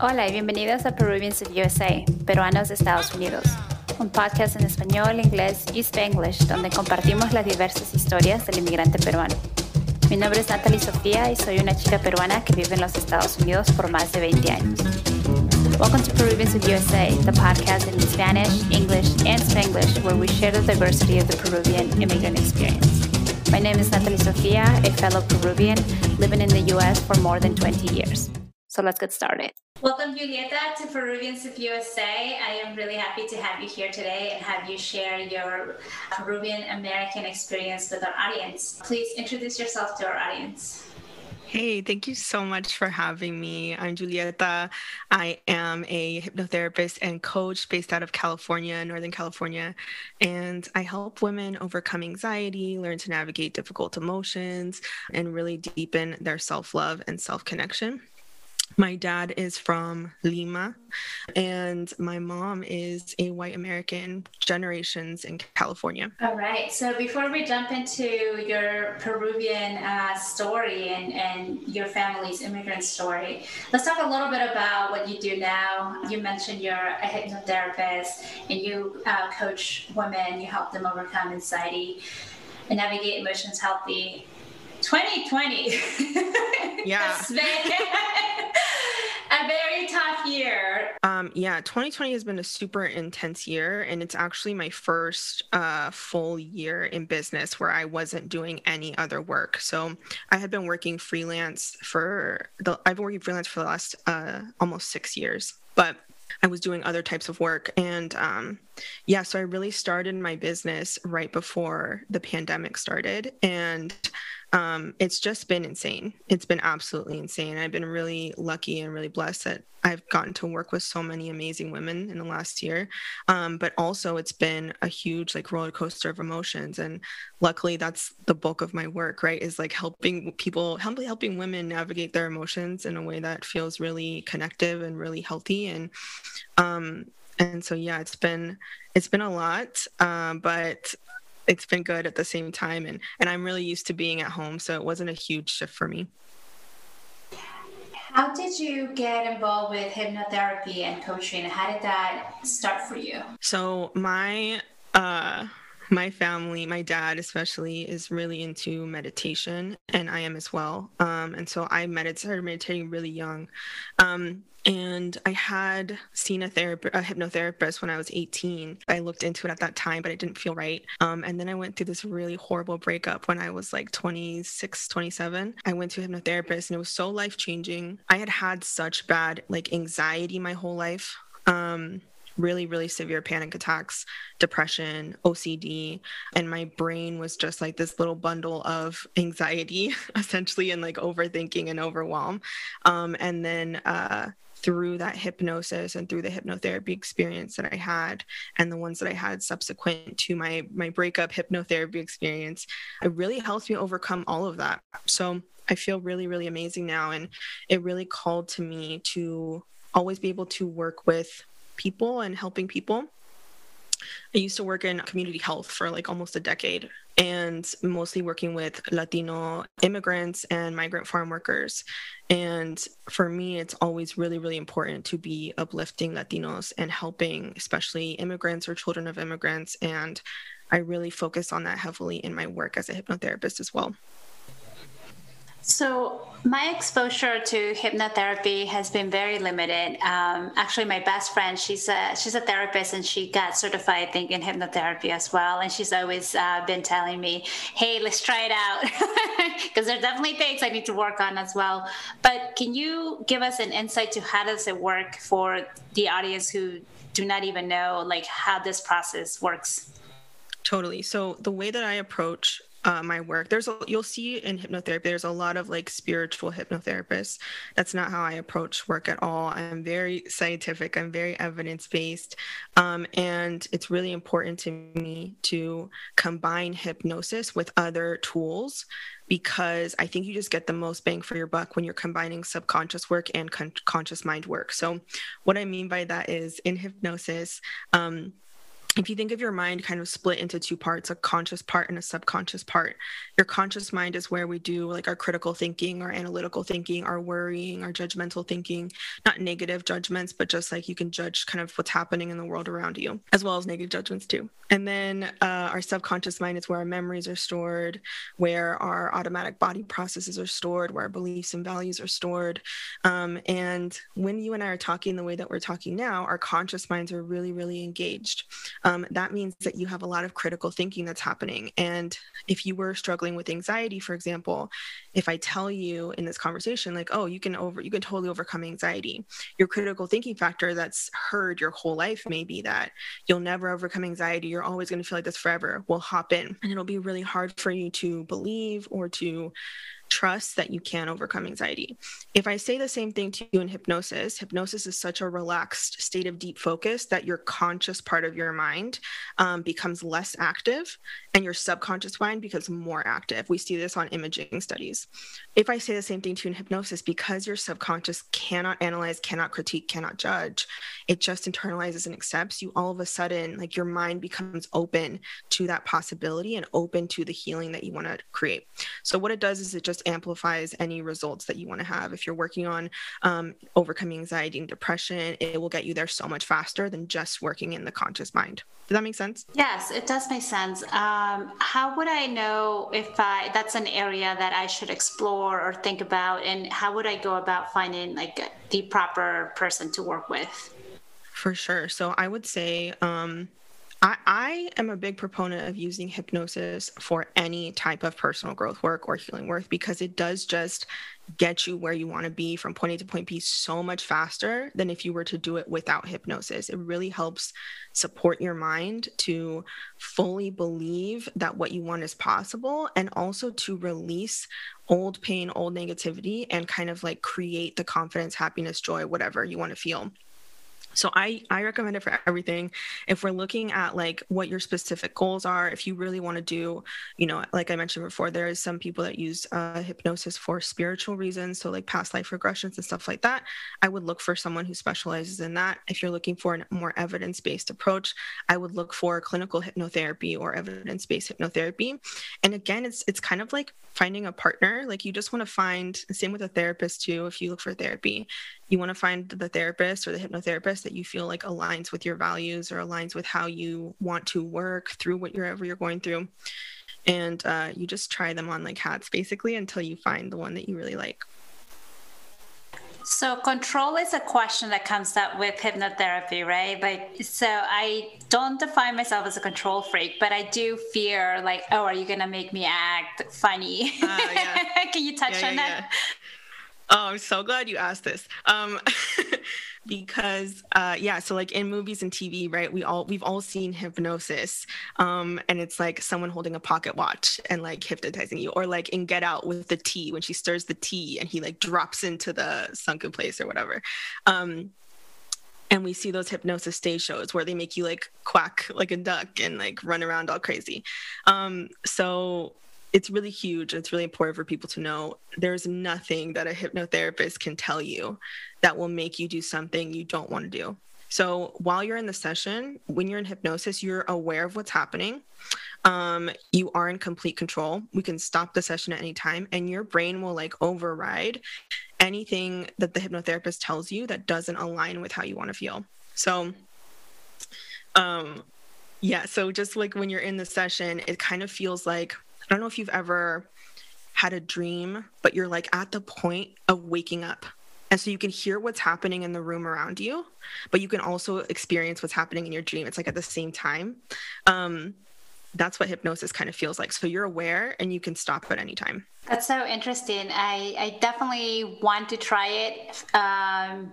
Hola y bienvenidos a Peruvians of USA, Peruanos de Estados Unidos, un podcast en español, inglés y spanglish donde compartimos las diversas historias del inmigrante peruano. Mi nombre es Natalie Sofía y soy una chica peruana que vive en los Estados Unidos por más de 20 años. Welcome to Peruvians of USA, the podcast in Spanish, English, and Spanglish where we share the diversity of the Peruvian immigrant experience. My name is Natalie Sofia, a fellow Peruvian living in the US for more than 20 years. So let's get started. Welcome, Julieta, to Peruvians of USA. I am really happy to have you here today and have you share your uh, Peruvian American experience with our audience. Please introduce yourself to our audience. Hey, thank you so much for having me. I'm Julieta. I am a hypnotherapist and coach based out of California, Northern California. And I help women overcome anxiety, learn to navigate difficult emotions, and really deepen their self love and self connection. My dad is from Lima, and my mom is a white American, generations in California. All right. So before we jump into your Peruvian uh, story and, and your family's immigrant story, let's talk a little bit about what you do now. You mentioned you're a hypnotherapist and you uh, coach women, you help them overcome anxiety and navigate emotions healthy 2020. Yeah. a very tough year. Um, yeah, 2020 has been a super intense year, and it's actually my first uh, full year in business where I wasn't doing any other work. So I had been working freelance for the I've been working freelance for the last uh, almost six years, but I was doing other types of work. And um, yeah, so I really started my business right before the pandemic started. And um, it's just been insane. It's been absolutely insane. I've been really lucky and really blessed that I've gotten to work with so many amazing women in the last year. Um, but also, it's been a huge like roller coaster of emotions. And luckily, that's the bulk of my work, right? Is like helping people, helping helping women navigate their emotions in a way that feels really connective and really healthy. And um, and so yeah, it's been it's been a lot, um, but it's been good at the same time and and I'm really used to being at home so it wasn't a huge shift for me. How did you get involved with hypnotherapy and coaching? How did that start for you? So my uh my family, my dad especially, is really into meditation, and I am as well. Um, and so I started meditating really young. Um, and I had seen a therapist, a hypnotherapist when I was 18. I looked into it at that time, but it didn't feel right. Um, and then I went through this really horrible breakup when I was like 26, 27. I went to a hypnotherapist and it was so life changing. I had had such bad like anxiety my whole life. Um, really, really severe panic attacks, depression, OCD. And my brain was just like this little bundle of anxiety, essentially, and like overthinking and overwhelm. Um, and then, uh, through that hypnosis and through the hypnotherapy experience that I had and the ones that I had subsequent to my my breakup hypnotherapy experience, it really helped me overcome all of that. So I feel really, really amazing now. And it really called to me to always be able to work with people and helping people. I used to work in community health for like almost a decade and mostly working with Latino immigrants and migrant farm workers. And for me, it's always really, really important to be uplifting Latinos and helping, especially immigrants or children of immigrants. And I really focus on that heavily in my work as a hypnotherapist as well. So, my exposure to hypnotherapy has been very limited. Um, actually, my best friend, she's a she's a therapist, and she got certified, I think, in hypnotherapy as well. And she's always uh, been telling me, "Hey, let's try it out," because there are definitely things I need to work on as well. But can you give us an insight to how does it work for the audience who do not even know like how this process works? Totally. So the way that I approach uh, my work. There's a, you'll see in hypnotherapy, there's a lot of like spiritual hypnotherapists. That's not how I approach work at all. I'm very scientific. I'm very evidence based, um, and it's really important to me to combine hypnosis with other tools because I think you just get the most bang for your buck when you're combining subconscious work and con- conscious mind work. So, what I mean by that is in hypnosis. Um, if you think of your mind kind of split into two parts a conscious part and a subconscious part your conscious mind is where we do like our critical thinking our analytical thinking our worrying our judgmental thinking not negative judgments but just like you can judge kind of what's happening in the world around you as well as negative judgments too. And then uh, our subconscious mind is where our memories are stored where our automatic body processes are stored where our beliefs and values are stored. Um, and when you and i are talking the way that we're talking now our conscious minds are really really engaged um, that means that you have a lot of critical thinking that's happening. And if you were struggling with anxiety, for example, if I tell you in this conversation, like, oh, you can over, you can totally overcome anxiety, your critical thinking factor that's heard your whole life may be that you'll never overcome anxiety. You're always going to feel like this forever. Will hop in, and it'll be really hard for you to believe or to trust that you can overcome anxiety. If I say the same thing to you in hypnosis, hypnosis is such a relaxed state of deep focus that your conscious part of your mind um, becomes less active and your subconscious mind becomes more active. We see this on imaging studies. If I say the same thing to you in hypnosis, because your subconscious cannot analyze, cannot critique, cannot judge, it just internalizes and accepts, you all of a sudden, like your mind becomes open to that possibility and open to the healing that you want to create. So, what it does is it just just amplifies any results that you want to have. If you're working on um, overcoming anxiety and depression, it will get you there so much faster than just working in the conscious mind. Does that make sense? Yes, it does make sense. Um, how would I know if I that's an area that I should explore or think about, and how would I go about finding like the proper person to work with? For sure. So I would say um, I, I am a big proponent of using hypnosis for any type of personal growth work or healing work because it does just get you where you want to be from point A to point B so much faster than if you were to do it without hypnosis. It really helps support your mind to fully believe that what you want is possible and also to release old pain, old negativity, and kind of like create the confidence, happiness, joy, whatever you want to feel so i i recommend it for everything. If we're looking at like what your specific goals are if you really want to do you know like i mentioned before there is some people that use uh, hypnosis for spiritual reasons so like past life regressions and stuff like that. I would look for someone who specializes in that. If you're looking for a more evidence-based approach i would look for clinical hypnotherapy or evidence-based hypnotherapy. And again it's it's kind of like finding a partner. Like you just want to find same with a therapist too if you look for therapy you want to find the therapist or the hypnotherapist that you feel like aligns with your values or aligns with how you want to work through whatever you're going through and uh, you just try them on like hats basically until you find the one that you really like so control is a question that comes up with hypnotherapy, right? Like, so I don't define myself as a control freak, but I do fear like, oh, are you gonna make me act funny? Uh, yeah. Can you touch yeah, on yeah, that? Oh, I'm so glad you asked this. Um, because uh, yeah, so like in movies and TV, right? We all we've all seen hypnosis, um, and it's like someone holding a pocket watch and like hypnotizing you, or like in Get Out with the tea when she stirs the tea and he like drops into the sunken place or whatever. Um, and we see those hypnosis stage shows where they make you like quack like a duck and like run around all crazy. Um, so it's really huge. It's really important for people to know there's nothing that a hypnotherapist can tell you that will make you do something you don't want to do. So while you're in the session, when you're in hypnosis, you're aware of what's happening. Um, you are in complete control. We can stop the session at any time, and your brain will like override anything that the hypnotherapist tells you that doesn't align with how you want to feel. So, um, yeah, so just like when you're in the session, it kind of feels like I don't know if you've ever had a dream, but you're like at the point of waking up. And so you can hear what's happening in the room around you, but you can also experience what's happening in your dream. It's like at the same time. Um, that's what hypnosis kind of feels like. So you're aware and you can stop at any time. That's so interesting. I, I definitely want to try it. Um,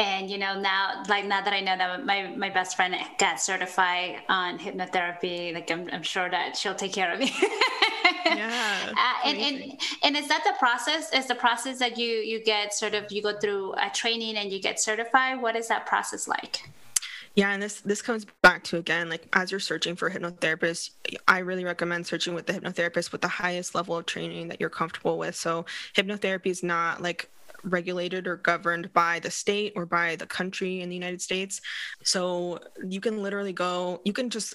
and you know now like now that i know that my, my best friend got certified on hypnotherapy like i'm, I'm sure that she'll take care of me. Yeah uh, and, and and is that the process is the process that you you get sort of you go through a training and you get certified? What is that process like? Yeah, and this this comes back to again, like as you're searching for a hypnotherapist, I really recommend searching with the hypnotherapist with the highest level of training that you're comfortable with. So hypnotherapy is not like regulated or governed by the state or by the country in the United States. So you can literally go, you can just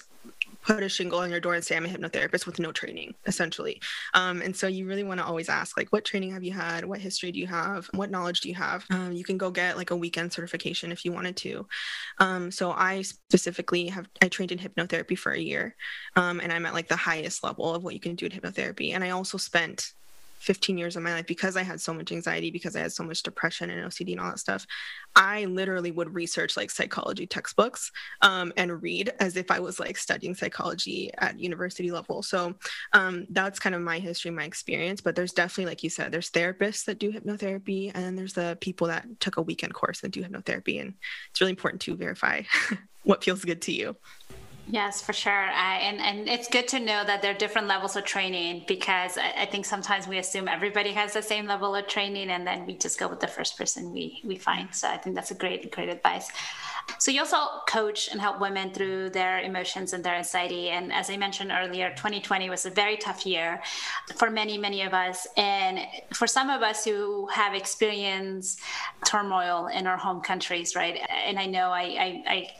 put a shingle on your door and say I'm a hypnotherapist with no training, essentially. Um, and so you really want to always ask, like, what training have you had? What history do you have? What knowledge do you have? Um, you can go get like a weekend certification if you wanted to. Um, so I specifically have I trained in hypnotherapy for a year, um, and I'm at like the highest level of what you can do in hypnotherapy. And I also spent 15 years of my life because I had so much anxiety, because I had so much depression and OCD and all that stuff. I literally would research like psychology textbooks um, and read as if I was like studying psychology at university level. So um, that's kind of my history, my experience. But there's definitely, like you said, there's therapists that do hypnotherapy, and then there's the people that took a weekend course and do hypnotherapy. And it's really important to verify what feels good to you. Yes, for sure. I, and, and it's good to know that there are different levels of training because I, I, think sometimes we assume everybody has the same level of training and then we just go with the first person we, we find. So I think that's a great, great advice. So you also coach and help women through their emotions and their anxiety. And as I mentioned earlier, 2020 was a very tough year for many, many of us. And for some of us who have experienced turmoil in our home countries, right? And I know I, I, I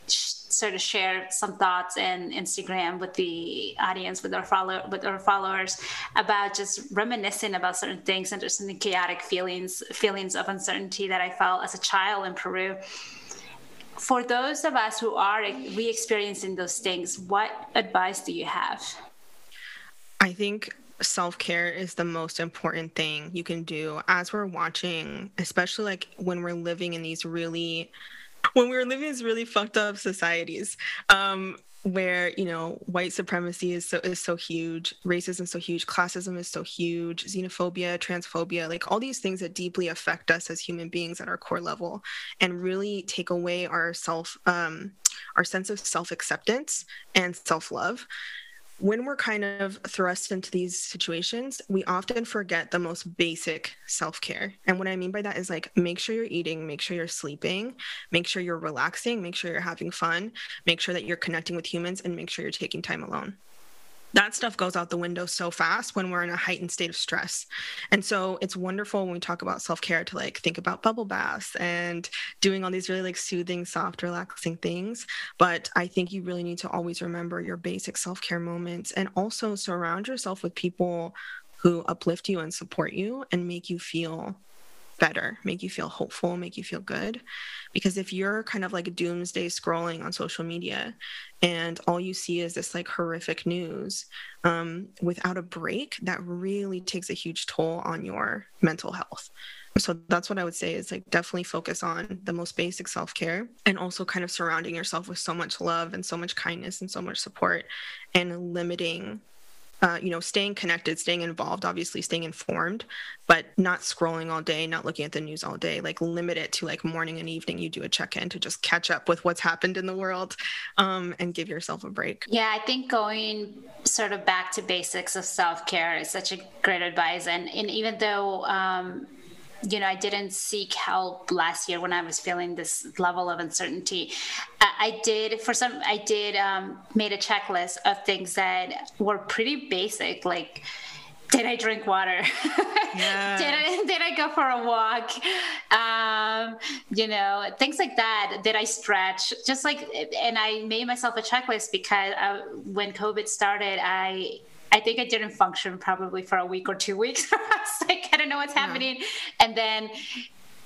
sort of share some thoughts in Instagram with the audience, with our follow with our followers about just reminiscing about certain things and just the chaotic feelings feelings of uncertainty that I felt as a child in Peru. For those of us who are re-experiencing those things, what advice do you have? I think self care is the most important thing you can do as we're watching, especially like when we're living in these really when we were living in these really fucked up societies um, where you know white supremacy is so is so huge racism is so huge classism is so huge xenophobia transphobia like all these things that deeply affect us as human beings at our core level and really take away our self um, our sense of self-acceptance and self-love when we're kind of thrust into these situations, we often forget the most basic self care. And what I mean by that is like, make sure you're eating, make sure you're sleeping, make sure you're relaxing, make sure you're having fun, make sure that you're connecting with humans, and make sure you're taking time alone that stuff goes out the window so fast when we're in a heightened state of stress. And so it's wonderful when we talk about self-care to like think about bubble baths and doing all these really like soothing, soft, relaxing things. But I think you really need to always remember your basic self-care moments and also surround yourself with people who uplift you and support you and make you feel better, make you feel hopeful, make you feel good. Because if you're kind of like doomsday scrolling on social media and all you see is this like horrific news um, without a break, that really takes a huge toll on your mental health. So that's what I would say is like definitely focus on the most basic self care and also kind of surrounding yourself with so much love and so much kindness and so much support and limiting uh, you know, staying connected, staying involved, obviously staying informed, but not scrolling all day, not looking at the news all day. Like limit it to like morning and evening. You do a check in to just catch up with what's happened in the world, um, and give yourself a break. Yeah, I think going sort of back to basics of self care is such a great advice. And and even though um, you know, I didn't seek help last year when I was feeling this level of uncertainty. I did, for some, I did um, made a checklist of things that were pretty basic, like did I drink water? Yeah. did I did I go for a walk? Um, you know, things like that. Did I stretch? Just like, and I made myself a checklist because I, uh, when COVID started, I I think I didn't function probably for a week or two weeks. I was like, I don't know what's happening. And then,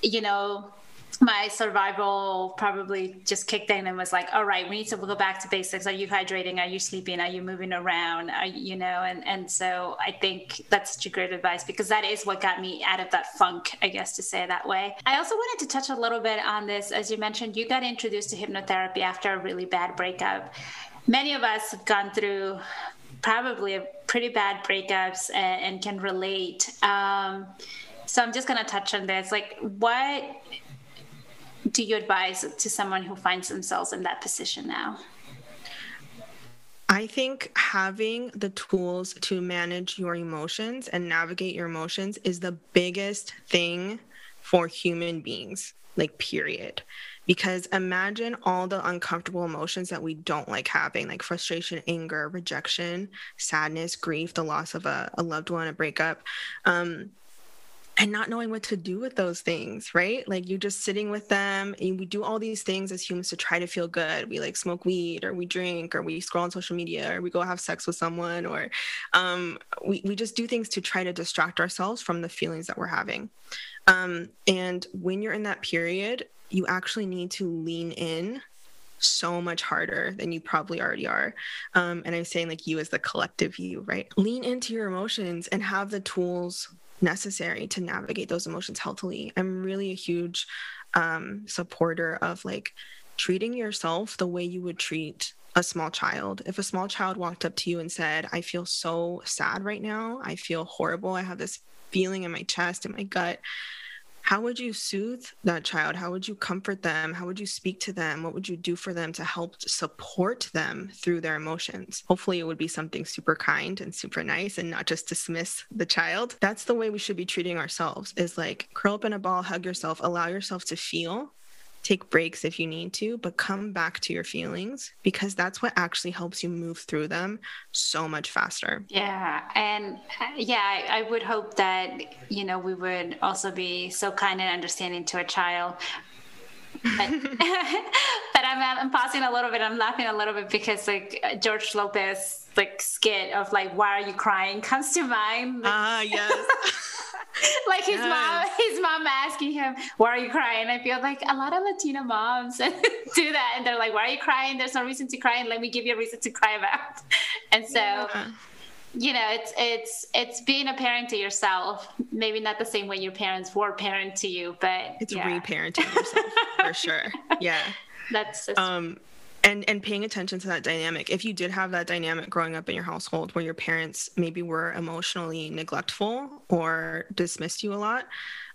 you know, my survival probably just kicked in and was like, all right, we need to go back to basics. Are you hydrating? Are you sleeping? Are you moving around? Are, you know, and, and so I think that's such a great advice because that is what got me out of that funk, I guess, to say it that way. I also wanted to touch a little bit on this. As you mentioned, you got introduced to hypnotherapy after a really bad breakup. Many of us have gone through probably pretty bad breakups and, and can relate. Um, so I'm just going to touch on this. Like, what do you advise to someone who finds themselves in that position now? I think having the tools to manage your emotions and navigate your emotions is the biggest thing for human beings, like, period. Because imagine all the uncomfortable emotions that we don't like having, like frustration, anger, rejection, sadness, grief, the loss of a, a loved one, a breakup. Um, and not knowing what to do with those things, right? Like you're just sitting with them and we do all these things as humans to try to feel good. We like smoke weed or we drink or we scroll on social media or we go have sex with someone or um, we, we just do things to try to distract ourselves from the feelings that we're having. Um, and when you're in that period, you actually need to lean in so much harder than you probably already are. Um, and I'm saying, like, you as the collective you, right? Lean into your emotions and have the tools necessary to navigate those emotions healthily. I'm really a huge um, supporter of like treating yourself the way you would treat a small child. If a small child walked up to you and said, I feel so sad right now, I feel horrible, I have this feeling in my chest, in my gut, how would you soothe that child? How would you comfort them? How would you speak to them? What would you do for them to help support them through their emotions? Hopefully, it would be something super kind and super nice and not just dismiss the child. That's the way we should be treating ourselves is like curl up in a ball, hug yourself, allow yourself to feel take breaks if you need to, but come back to your feelings because that's what actually helps you move through them so much faster. Yeah. And uh, yeah, I, I would hope that, you know, we would also be so kind and understanding to a child but, but I'm, I'm pausing a little bit. I'm laughing a little bit because like George Lopez like skit of like why are you crying comes to mind. Ah, uh, yes. like his yes. mom, his mom asking him, "Why are you crying?" I feel like a lot of Latina moms do that, and they're like, "Why are you crying? There's no reason to cry, and let me give you a reason to cry about." And so. Yeah you know it's it's it's being a parent to yourself maybe not the same way your parents were parent to you but it's yeah. reparenting yourself for sure yeah that's, that's um and and paying attention to that dynamic if you did have that dynamic growing up in your household where your parents maybe were emotionally neglectful or dismissed you a lot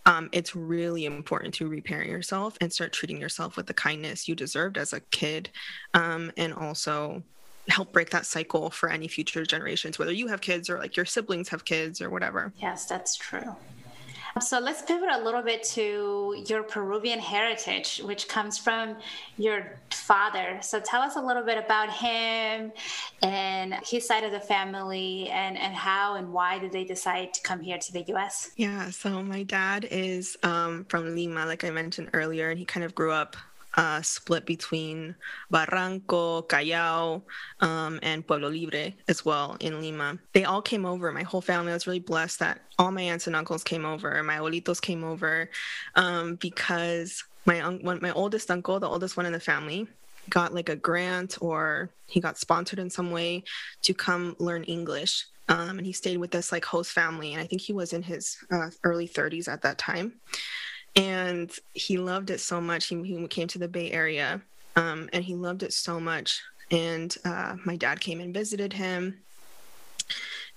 um, it's really important to reparent yourself and start treating yourself with the kindness you deserved as a kid um, and also help break that cycle for any future generations, whether you have kids or like your siblings have kids or whatever. Yes, that's true. So let's pivot a little bit to your Peruvian heritage, which comes from your father. So tell us a little bit about him and his side of the family and, and how and why did they decide to come here to the US? Yeah, so my dad is um, from Lima, like I mentioned earlier, and he kind of grew up uh, split between Barranco, Callao, um, and Pueblo Libre as well in Lima. They all came over. My whole family I was really blessed that all my aunts and uncles came over. My abuelitos came over um, because my un- my oldest uncle, the oldest one in the family, got like a grant or he got sponsored in some way to come learn English. Um, and he stayed with this like host family, and I think he was in his uh, early 30s at that time and he loved it so much. He, he came to the Bay Area, um, and he loved it so much. And uh, my dad came and visited him,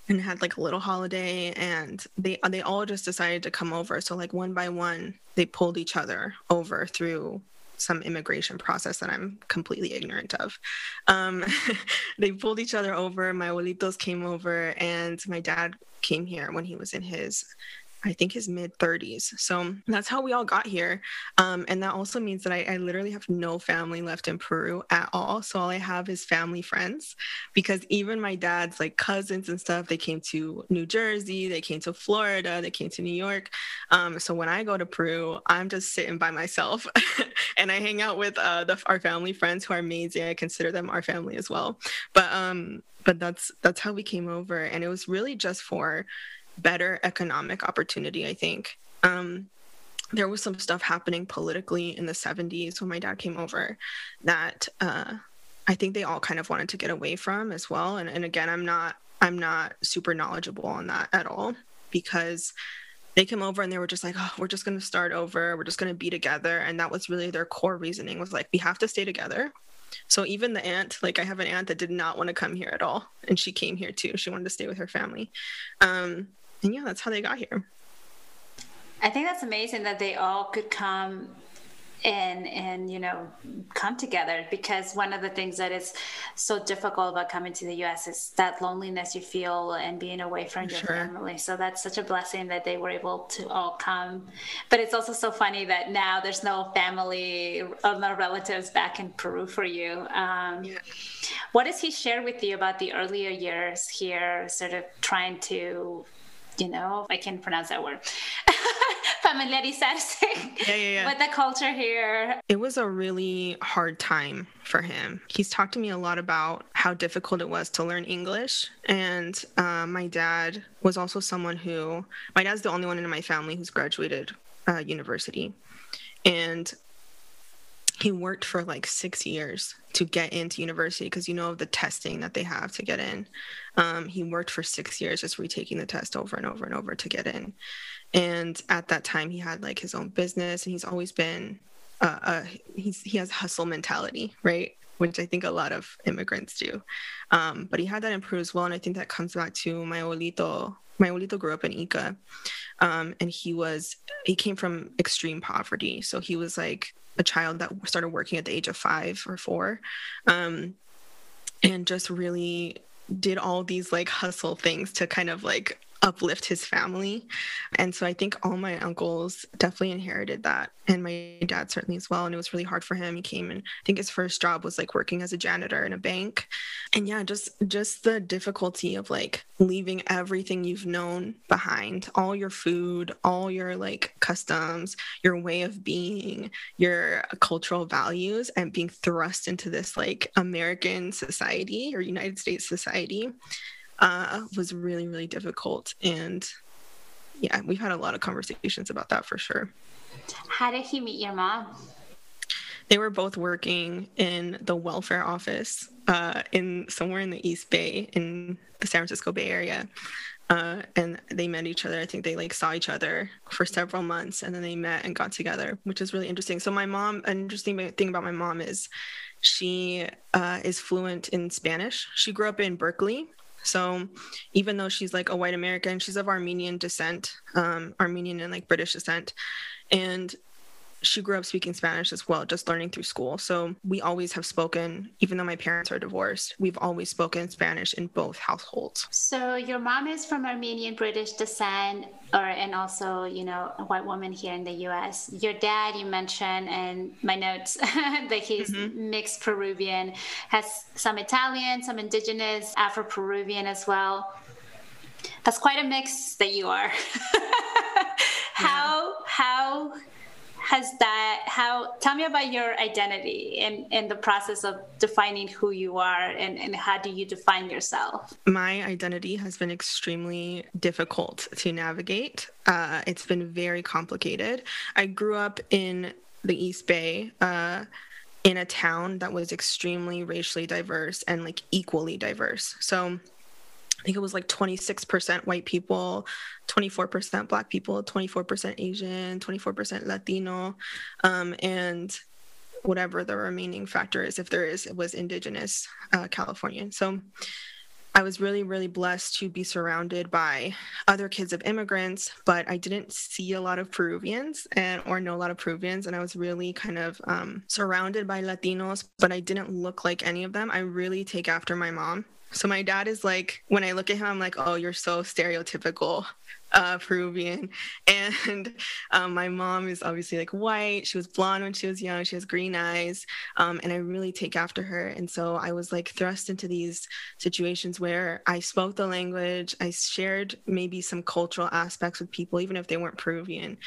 and had like a little holiday. And they they all just decided to come over. So like one by one, they pulled each other over through some immigration process that I'm completely ignorant of. Um, they pulled each other over. My abuelitos came over, and my dad came here when he was in his I think his mid 30s. So that's how we all got here. Um, and that also means that I, I, literally have no family left in Peru at all. So all I have is family friends because even my dad's like cousins and stuff, they came to New Jersey, they came to Florida, they came to New York. Um, so when I go to Peru, I'm just sitting by myself and I hang out with uh, the, our family friends who are amazing. I consider them our family as well. But um, but that's that's how we came over, and it was really just for better economic opportunity, I think. Um, there was some stuff happening politically in the 70s when my dad came over that uh, I think they all kind of wanted to get away from as well. And, and again, I'm not I'm not super knowledgeable on that at all because they came over and they were just like, oh, we're just going to start over. We're just going to be together. And that was really their core reasoning was like, we have to stay together. So even the aunt, like I have an aunt that did not want to come here at all. And she came here too. She wanted to stay with her family. Um, and yeah, that's how they got here. I think that's amazing that they all could come and and you know come together because one of the things that is so difficult about coming to the US is that loneliness you feel and being away from your sure. family so that's such a blessing that they were able to all come but it's also so funny that now there's no family or no relatives back in Peru for you um, yeah. what does he share with you about the earlier years here sort of trying to you know, I can pronounce that word. familiarizarse yeah, yeah, yeah. with the culture here. It was a really hard time for him. He's talked to me a lot about how difficult it was to learn English. And uh, my dad was also someone who, my dad's the only one in my family who's graduated uh, university. And he worked for like six years to get into university because you know of the testing that they have to get in. Um, he worked for six years just retaking the test over and over and over to get in. And at that time, he had like his own business, and he's always been, uh, uh, he's he has hustle mentality, right? Which I think a lot of immigrants do. Um, but he had that Peru as well, and I think that comes back to my abuelito. My abuelito grew up in Ica, um, and he was he came from extreme poverty, so he was like a child that started working at the age of five or four, um, and just really did all these like hustle things to kind of like uplift his family. And so I think all my uncles definitely inherited that. And my dad certainly as well. And it was really hard for him. He came and I think his first job was like working as a janitor in a bank. And yeah, just just the difficulty of like leaving everything you've known behind, all your food, all your like customs, your way of being, your cultural values, and being thrust into this like American society or United States society uh, was really, really difficult. And yeah, we've had a lot of conversations about that for sure. How did he meet your mom? They were both working in the welfare office uh, in somewhere in the East Bay in the San Francisco Bay Area. Uh, and they met each other. I think they like saw each other for several months, and then they met and got together, which is really interesting. So my mom, an interesting thing about my mom is she uh, is fluent in Spanish. She grew up in Berkeley, so even though she's like a white American, she's of Armenian descent, um, Armenian and like British descent. And she grew up speaking Spanish as well, just learning through school. So we always have spoken, even though my parents are divorced, we've always spoken Spanish in both households. So your mom is from Armenian British descent, or and also you know a white woman here in the U.S. Your dad, you mentioned in my notes that he's mm-hmm. mixed Peruvian, has some Italian, some indigenous, Afro-Peruvian as well. That's quite a mix that you are. how yeah. how has that how tell me about your identity and in, the process of defining who you are and, and how do you define yourself? My identity has been extremely difficult to navigate. Uh, it's been very complicated. I grew up in the east bay uh, in a town that was extremely racially diverse and like equally diverse. So I think it was like 26% white people, 24% black people, 24% Asian, 24% Latino, um, and whatever the remaining factor is, if there is, it was indigenous uh, Californian. So I was really, really blessed to be surrounded by other kids of immigrants, but I didn't see a lot of Peruvians and or know a lot of Peruvians, and I was really kind of um, surrounded by Latinos, but I didn't look like any of them. I really take after my mom. So my dad is like, when I look at him, I'm like, oh, you're so stereotypical uh, Peruvian. And um, my mom is obviously like white. She was blonde when she was young. She has green eyes. Um, and I really take after her. And so I was like thrust into these situations where I spoke the language. I shared maybe some cultural aspects with people, even if they weren't Peruvian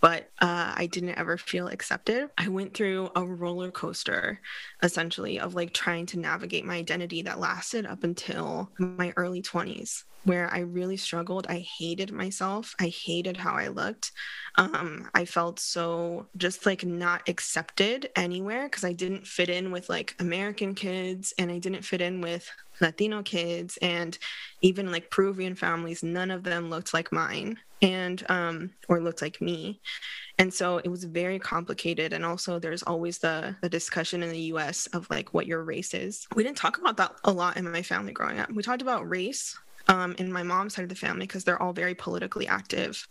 but uh, I didn't ever feel accepted. I went through a roller coaster, essentially, of like trying to navigate my identity that lasted up until my early 20s, where I really struggled. I hated myself. I hated how I looked. Um, I felt so just like not accepted anywhere because I didn't fit in with like American kids and I didn't fit in with Latino kids and even like Peruvian families, none of them looked like mine and um or looked like me. And so it was very complicated. And also there's always the the discussion in the US of like what your race is. We didn't talk about that a lot in my family growing up. We talked about race um in my mom's side of the family because they're all very politically active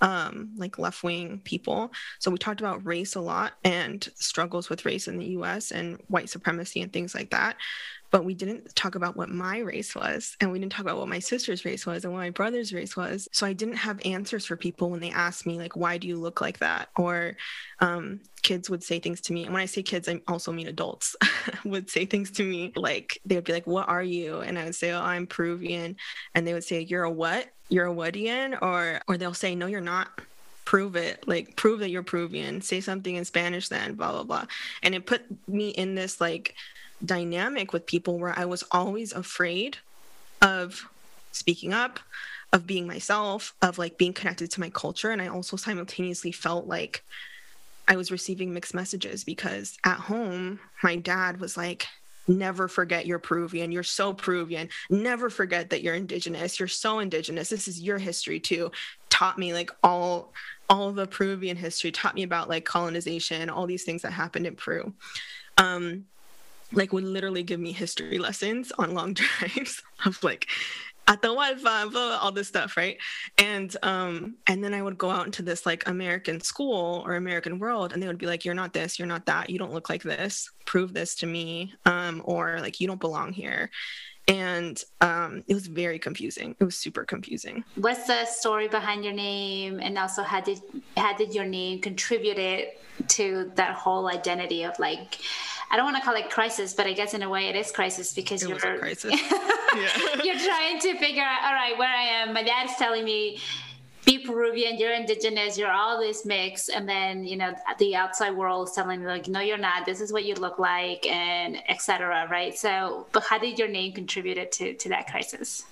um, like left wing people. So we talked about race a lot and struggles with race in the US and white supremacy and things like that but we didn't talk about what my race was and we didn't talk about what my sister's race was and what my brother's race was. So i didn't have answers for people when they asked me like why do you look like that? Or um, kids would say things to me. And when i say kids i also mean adults would say things to me. Like they would be like what are you? And i would say oh i'm peruvian. And they would say you're a what? You're a whatian or or they'll say no you're not. Prove it. Like prove that you're Peruvian. Say something in Spanish then blah blah blah. And it put me in this like dynamic with people where I was always afraid of speaking up of being myself of like being connected to my culture and I also simultaneously felt like I was receiving mixed messages because at home my dad was like never forget you're Peruvian. You're so Peruvian. Never forget that you're indigenous. You're so indigenous. This is your history too. Taught me like all all the Peruvian history, taught me about like colonization, all these things that happened in Peru. Um, like would literally give me history lessons on long drives of like Atahualpa, all this stuff, right? And um, and then I would go out into this like American school or American world, and they would be like, "You're not this, you're not that, you don't look like this. Prove this to me," um, or like, "You don't belong here." And um, it was very confusing. It was super confusing. What's the story behind your name, and also how did how did your name contributed to that whole identity of like I don't want to call it crisis, but I guess in a way it is crisis because it you're crisis. you're trying to figure out, all right, where I am. My dad's telling me, be Peruvian, you're indigenous, you're all this mix, and then you know the outside world is telling me like, no, you're not. This is what you look like, and etc. Right? So, but how did your name contribute to to that crisis?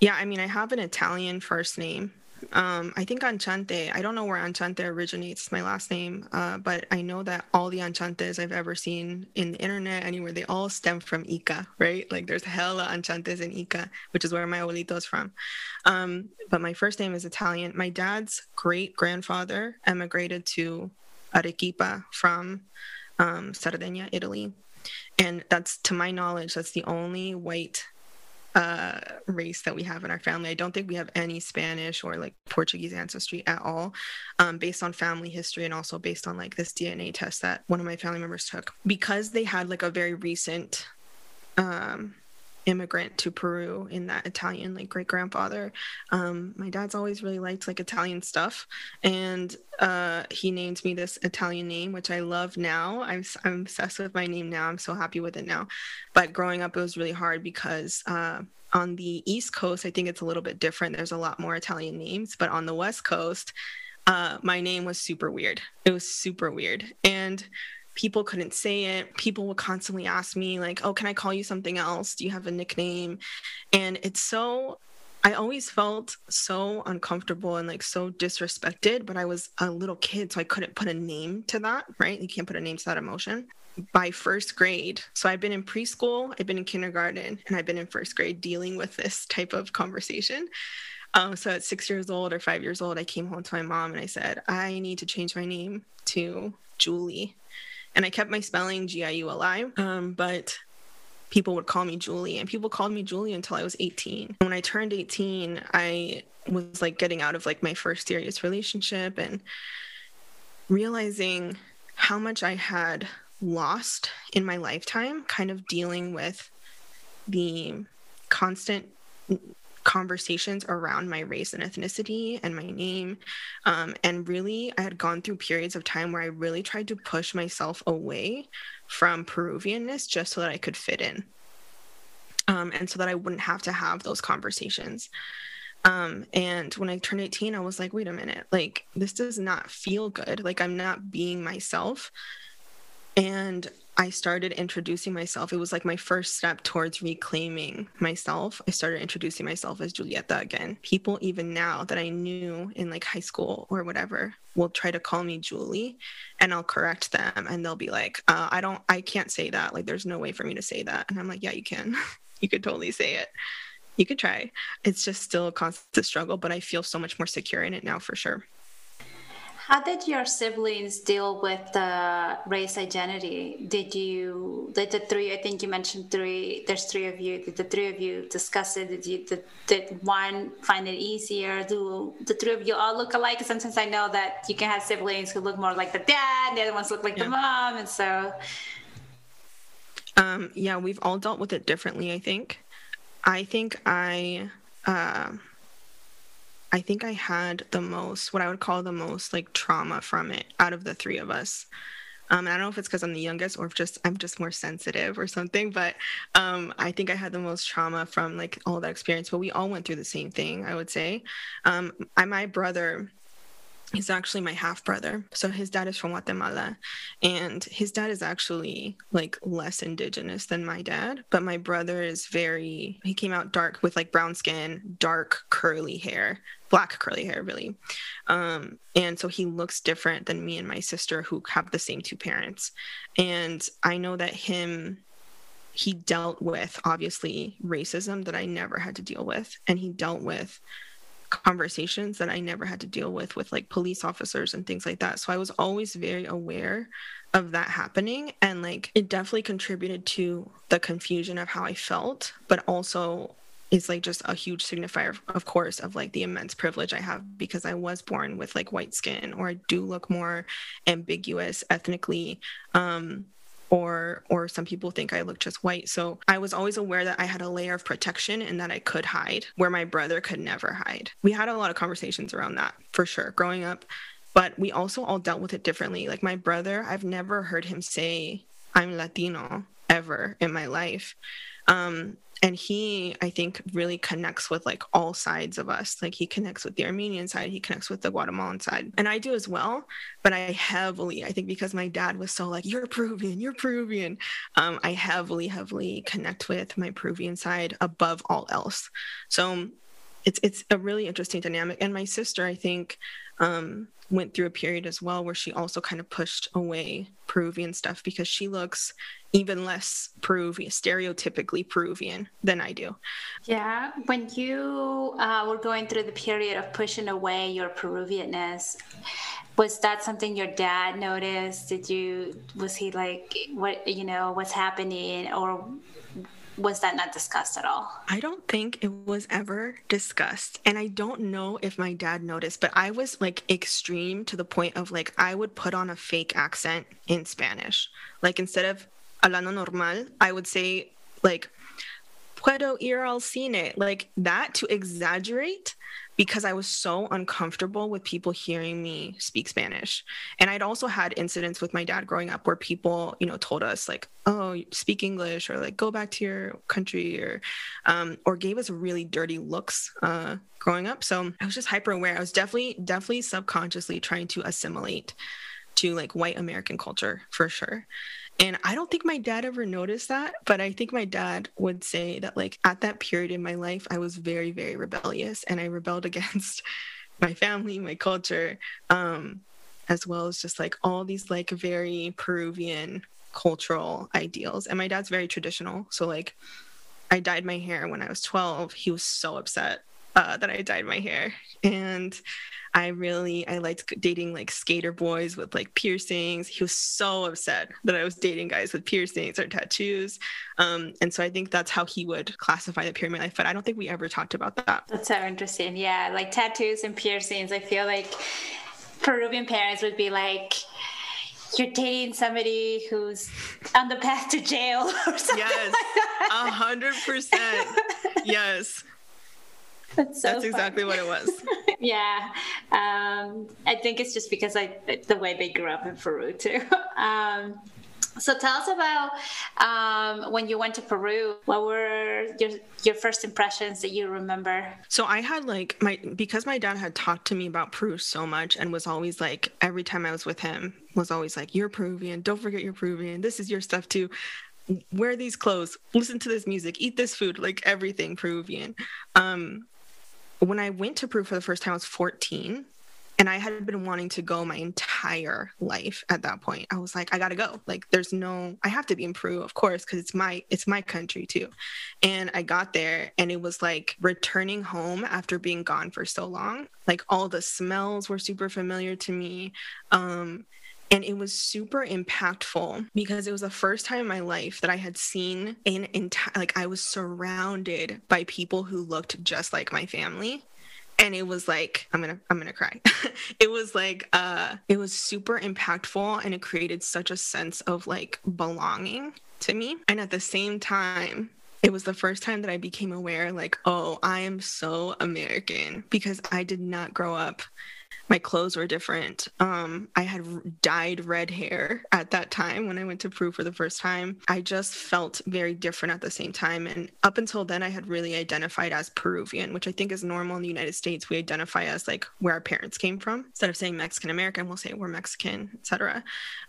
Yeah, I mean, I have an Italian first name, um, I think Anchante, I don't know where Anchante originates, my last name, uh, but I know that all the Anchantes I've ever seen in the internet, anywhere, they all stem from Ica, right? Like there's hella Anchantes in Ica, which is where my abuelito is from. Um, but my first name is Italian. My dad's great grandfather emigrated to Arequipa from um, Sardinia, Italy. And that's, to my knowledge, that's the only white uh, race that we have in our family. I don't think we have any Spanish or like Portuguese ancestry at all, um, based on family history and also based on like this DNA test that one of my family members took. Because they had like a very recent um, immigrant to Peru in that Italian like great grandfather. Um, my dad's always really liked like Italian stuff, and uh, he named me this Italian name, which I love now. I'm I'm obsessed with my name now. I'm so happy with it now. But growing up, it was really hard because. Uh, on the East Coast, I think it's a little bit different. There's a lot more Italian names, but on the West Coast, uh, my name was super weird. It was super weird. And people couldn't say it. People would constantly ask me like oh can i call you something else? Do you have a nickname? And it's so i always felt so uncomfortable and like so disrespected but i was a little kid so i couldn't put a name to that right? You can't put a name to that emotion. By first grade so i've been in preschool i've been in kindergarten and i've been in first grade dealing with this type of conversation. Um, so at six years old or five years old, I came home to my mom and I said, I need to change my name to Julie and I kept my spelling G I U L I. Um, but people would call me Julie, and people called me Julie until I was 18. When I turned 18, I was like getting out of like my first serious relationship and realizing how much I had lost in my lifetime, kind of dealing with the constant conversations around my race and ethnicity and my name. Um, and really, I had gone through periods of time where I really tried to push myself away from Peruvianness just so that I could fit in. Um, and so that I wouldn't have to have those conversations. Um, and when I turned 18, I was like, wait a minute, like, this does not feel good. Like, I'm not being myself. And I started introducing myself. It was like my first step towards reclaiming myself. I started introducing myself as Julieta again. People, even now that I knew in like high school or whatever, will try to call me Julie and I'll correct them and they'll be like, uh, I don't, I can't say that. Like, there's no way for me to say that. And I'm like, yeah, you can. you could totally say it. You could try. It's just still a constant struggle, but I feel so much more secure in it now for sure. How did your siblings deal with the race identity? Did you, did the three, I think you mentioned three, there's three of you, did the three of you discuss it? Did you, did, did one find it easier? Do the three of you all look alike? Sometimes I know that you can have siblings who look more like the dad, and the other ones look like yeah. the mom, and so. Um, yeah, we've all dealt with it differently, I think. I think I, uh, I think I had the most, what I would call the most like trauma from it out of the three of us. Um, I don't know if it's because I'm the youngest or if just I'm just more sensitive or something, but um, I think I had the most trauma from like all that experience. But we all went through the same thing, I would say. Um, I, my brother he's actually my half brother. So his dad is from guatemala and his dad is actually like less indigenous than my dad but my brother is very he came out dark with like brown skin dark curly hair black curly hair really. Um and so he looks different than me and my sister who have the same two parents. And i know that him he dealt with obviously racism that i never had to deal with and he dealt with conversations that I never had to deal with with like police officers and things like that. So I was always very aware of that happening and like it definitely contributed to the confusion of how I felt, but also is like just a huge signifier of course of like the immense privilege I have because I was born with like white skin or I do look more ambiguous ethnically um or or some people think I look just white. So I was always aware that I had a layer of protection and that I could hide where my brother could never hide. We had a lot of conversations around that for sure growing up, but we also all dealt with it differently. Like my brother, I've never heard him say I'm Latino ever in my life. Um, and he i think really connects with like all sides of us. Like he connects with the armenian side he connects with the guatemalan side. And i do as well but i heavily i think because my dad was so like you're peruvian you're peruvian um, i heavily heavily connect with my peruvian side above all else. So it's it's a really interesting dynamic and my sister i think um, went through a period as well where she also kind of pushed away Peruvian stuff because she looks even less Peruvian, stereotypically Peruvian than I do. Yeah. When you uh, were going through the period of pushing away your Peruvianness, was that something your dad noticed? Did you, was he like, what, you know, what's happening? Or was that not discussed at all? I don't think it was ever discussed. And I don't know if my dad noticed, but I was like extreme to the point of like I would put on a fake accent in Spanish. Like instead of hablando normal, I would say like puedo ir al cine, like that to exaggerate because I was so uncomfortable with people hearing me speak Spanish. And I'd also had incidents with my dad growing up where people, you know, told us like, "Oh, speak English," or like, "Go back to your country," or, um, or gave us really dirty looks uh, growing up. So I was just hyper aware. I was definitely, definitely subconsciously trying to assimilate to like white American culture for sure. And I don't think my dad ever noticed that, but I think my dad would say that, like, at that period in my life, I was very, very rebellious and I rebelled against my family, my culture, um, as well as just like all these, like, very Peruvian cultural ideals. And my dad's very traditional. So, like, I dyed my hair when I was 12. He was so upset uh, that I dyed my hair. And I really I liked dating like skater boys with like piercings. He was so upset that I was dating guys with piercings or tattoos. Um, and so I think that's how he would classify the my life. But I don't think we ever talked about that. That's so interesting. Yeah, like tattoos and piercings. I feel like Peruvian parents would be like, you're dating somebody who's on the path to jail or something. Yes, a hundred percent. Yes. That's, so That's exactly what it was. yeah, um, I think it's just because I the way they grew up in Peru too. Um, so tell us about um, when you went to Peru. What were your your first impressions that you remember? So I had like my because my dad had talked to me about Peru so much and was always like every time I was with him was always like you're Peruvian. Don't forget you're Peruvian. This is your stuff too. Wear these clothes. Listen to this music. Eat this food. Like everything Peruvian. Um, when I went to Peru for the first time, I was 14 and I had been wanting to go my entire life at that point. I was like, I gotta go. Like, there's no, I have to be in Peru, of course, because it's my, it's my country too. And I got there, and it was like returning home after being gone for so long. Like all the smells were super familiar to me. Um, and it was super impactful because it was the first time in my life that I had seen an entire, like, I was surrounded by people who looked just like my family. And it was like, I'm gonna, I'm gonna cry. it was like, uh, it was super impactful and it created such a sense of like belonging to me. And at the same time, it was the first time that I became aware, like, oh, I am so American because I did not grow up my clothes were different. Um, I had dyed red hair at that time when I went to Peru for the first time. I just felt very different at the same time. And up until then, I had really identified as Peruvian, which I think is normal in the United States. We identify as like where our parents came from. Instead of saying Mexican American, we'll say we're Mexican, etc.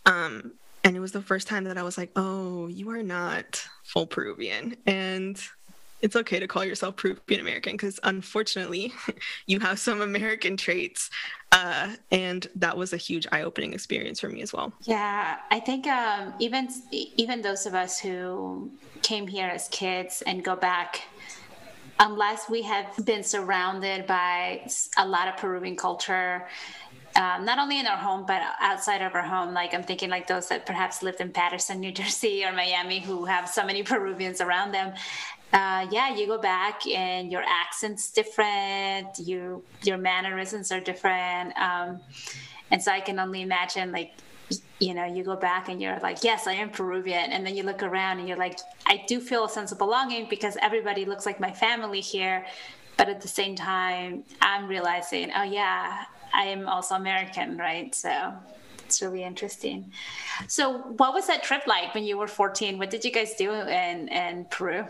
Um, and it was the first time that I was like, oh, you are not full Peruvian. And it's okay to call yourself Peruvian American because unfortunately, you have some American traits. Uh, and that was a huge eye opening experience for me as well. Yeah, I think um, even even those of us who came here as kids and go back unless we have been surrounded by a lot of Peruvian culture um, not only in our home but outside of our home like i'm thinking like those that perhaps lived in paterson new jersey or miami who have so many peruvians around them uh, yeah you go back and your accent's different you your mannerisms are different um, and so i can only imagine like you know you go back and you're like yes i am peruvian and then you look around and you're like i do feel a sense of belonging because everybody looks like my family here but at the same time i'm realizing oh yeah I am also American, right? So it's really interesting. So, what was that trip like when you were 14? What did you guys do in, in Peru?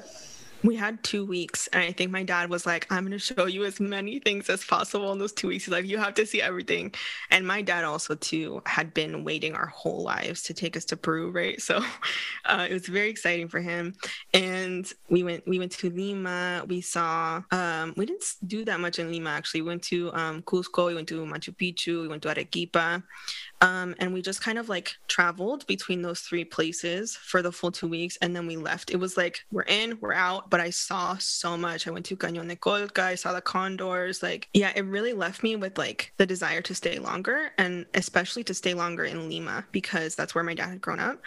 We had two weeks and i think my dad was like i'm going to show you as many things as possible in those two weeks. He's like you have to see everything. And my dad also too had been waiting our whole lives to take us to peru right? So uh, it was very exciting for him. And we went we went to lima. We saw um, we didn't do that much in lima actually. We went to um, cusco we went to machu picchu we went to arequipa um, and we just kind of like traveled between those three places for the full two weeks and then we left it was like we're in we're out but i saw so much i went to cañon de colca i saw the condors like yeah it really left me with like the desire to stay longer and especially to stay longer in lima because that's where my dad had grown up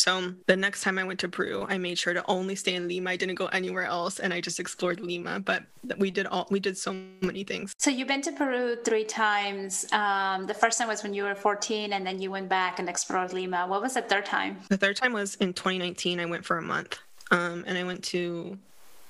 so the next time I went to Peru, I made sure to only stay in Lima. I didn't go anywhere else and I just explored Lima. But we did all we did so many things. So you've been to Peru three times. Um, the first time was when you were 14 and then you went back and explored Lima. What was the third time? The third time was in 2019. I went for a month. Um, and I went to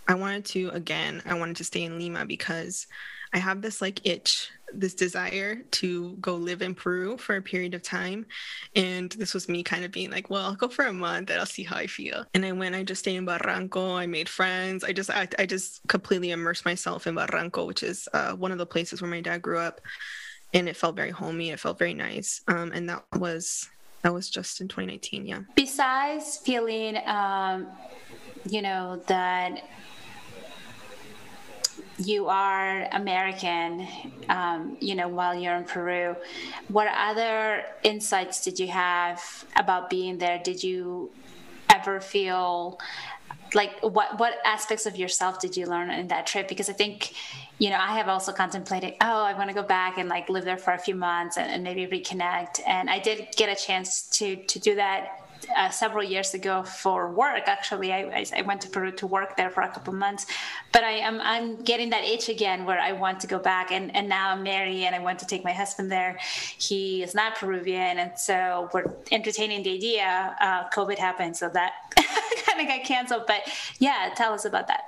I wanted to again, I wanted to stay in Lima because I have this like itch, this desire to go live in Peru for a period of time. And this was me kind of being like, well, I'll go for a month and I'll see how I feel. And I went, I just stayed in Barranco. I made friends. I just, I, I just completely immersed myself in Barranco, which is uh, one of the places where my dad grew up. And it felt very homey. It felt very nice. Um, and that was, that was just in 2019. Yeah. Besides feeling, um, you know, that you are American, um, you know, while you're in Peru. What other insights did you have about being there? Did you ever feel like what what aspects of yourself did you learn in that trip? Because I think, you know, I have also contemplated, oh, I want to go back and like live there for a few months and, and maybe reconnect. And I did get a chance to to do that uh, several years ago for work. Actually, I, I, went to Peru to work there for a couple months, but I am I'm getting that itch again where I want to go back. And and now I'm married and I want to take my husband there. He is not Peruvian, and so we're entertaining the idea. Uh, COVID happened, so that kind of got canceled. But yeah, tell us about that.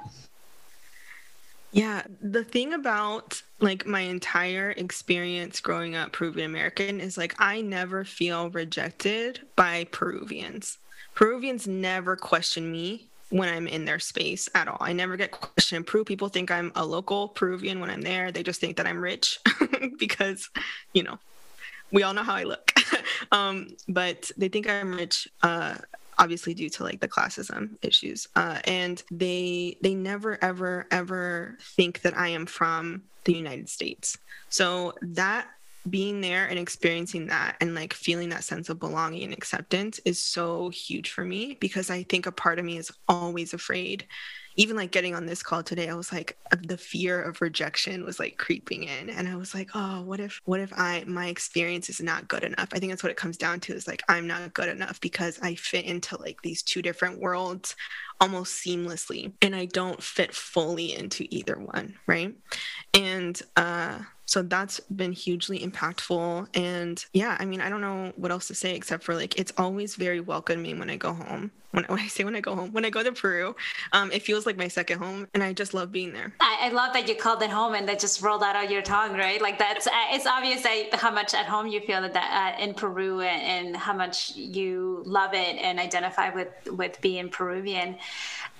Yeah, the thing about like my entire experience growing up Peruvian American is like I never feel rejected by Peruvians. Peruvians never question me when I'm in their space at all. I never get questioned. Peru people think I'm a local Peruvian when I'm there. They just think that I'm rich because, you know, we all know how I look. um, but they think I'm rich. Uh, obviously due to like the classism issues uh, and they they never ever ever think that i am from the united states. So that being there and experiencing that and like feeling that sense of belonging and acceptance is so huge for me because i think a part of me is always afraid even like getting on this call today, I was like, the fear of rejection was like creeping in. And I was like, oh, what if, what if I, my experience is not good enough? I think that's what it comes down to is like, I'm not good enough because I fit into like these two different worlds almost seamlessly and I don't fit fully into either one, right? And uh so that's been hugely impactful. And yeah, I mean, I don't know what else to say except for like, it's always very welcoming when I go home. When, when I say when I go home, when I go to Peru, um, it feels like my second home, and I just love being there. I, I love that you called it home, and that just rolled out of your tongue, right? Like that's uh, it's obvious that how much at home you feel that, that uh, in Peru, and, and how much you love it and identify with with being Peruvian.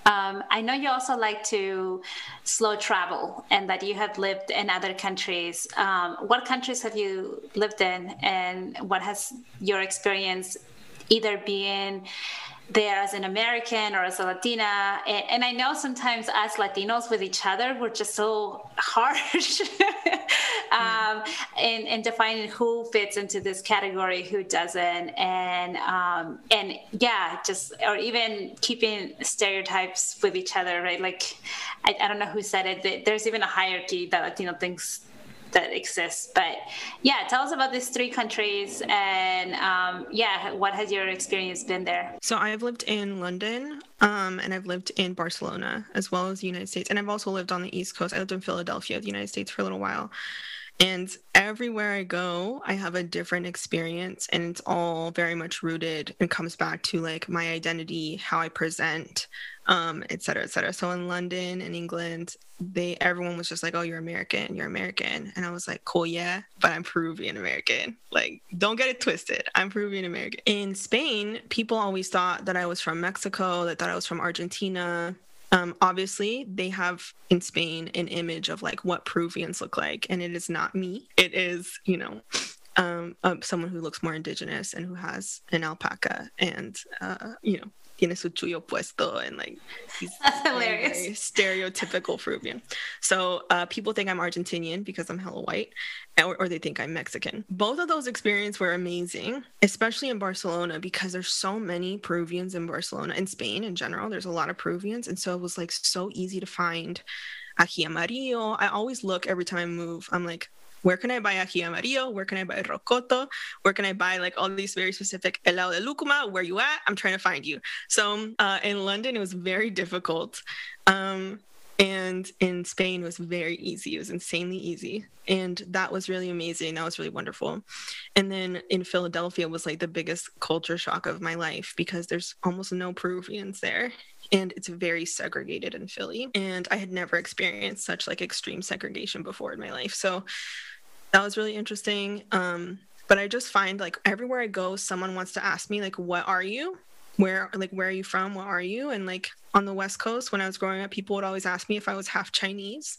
Um, I know you also like to slow travel and that you have lived in other countries. Um, what countries have you lived in, and what has your experience either been there as an American or as a Latina. And, and, I know sometimes as Latinos with each other, we're just so harsh um, in, in defining who fits into this category, who doesn't. And, um, and yeah, just, or even keeping stereotypes with each other, right? Like, I, I don't know who said it, there's even a hierarchy that Latino thinks that exists. But yeah, tell us about these three countries and um, yeah, what has your experience been there? So I've lived in London um, and I've lived in Barcelona as well as the United States. And I've also lived on the East Coast. I lived in Philadelphia, the United States for a little while. And everywhere I go, I have a different experience, and it's all very much rooted and comes back to like my identity, how I present, um, et cetera, et cetera. So in London and England, they everyone was just like, "Oh, you're American, you're American," and I was like, "Cool, yeah, but I'm Peruvian American. Like, don't get it twisted. I'm Peruvian American." In Spain, people always thought that I was from Mexico, that thought I was from Argentina. Um, obviously, they have in Spain an image of like what Peruvians look like, and it is not me. It is, you know, um, uh, someone who looks more indigenous and who has an alpaca and, uh, you know, tiene su chullo puesto and like he's That's hilarious. Very stereotypical Peruvian. So uh, people think I'm Argentinian because I'm hella white, or, or they think I'm Mexican. Both of those experiences were amazing, especially in Barcelona because there's so many Peruvians in Barcelona. and Spain in general, there's a lot of Peruvians, and so it was like so easy to find ají amarillo. I always look every time I move. I'm like, where can I buy ají amarillo? Where can I buy rocoto? Where can I buy like all these very specific helado de lucuma? Where you at? I'm trying to find you. So uh, in London, it was very difficult. Um, and in Spain it was very easy. It was insanely easy. And that was really amazing. That was really wonderful. And then in Philadelphia was like the biggest culture shock of my life because there's almost no Peruvians there and it's very segregated in Philly. And I had never experienced such like extreme segregation before in my life. So that was really interesting. Um, but I just find like everywhere I go, someone wants to ask me like, "What are you? Where like where are you from? What are you?" And like on the West Coast, when I was growing up, people would always ask me if I was half Chinese.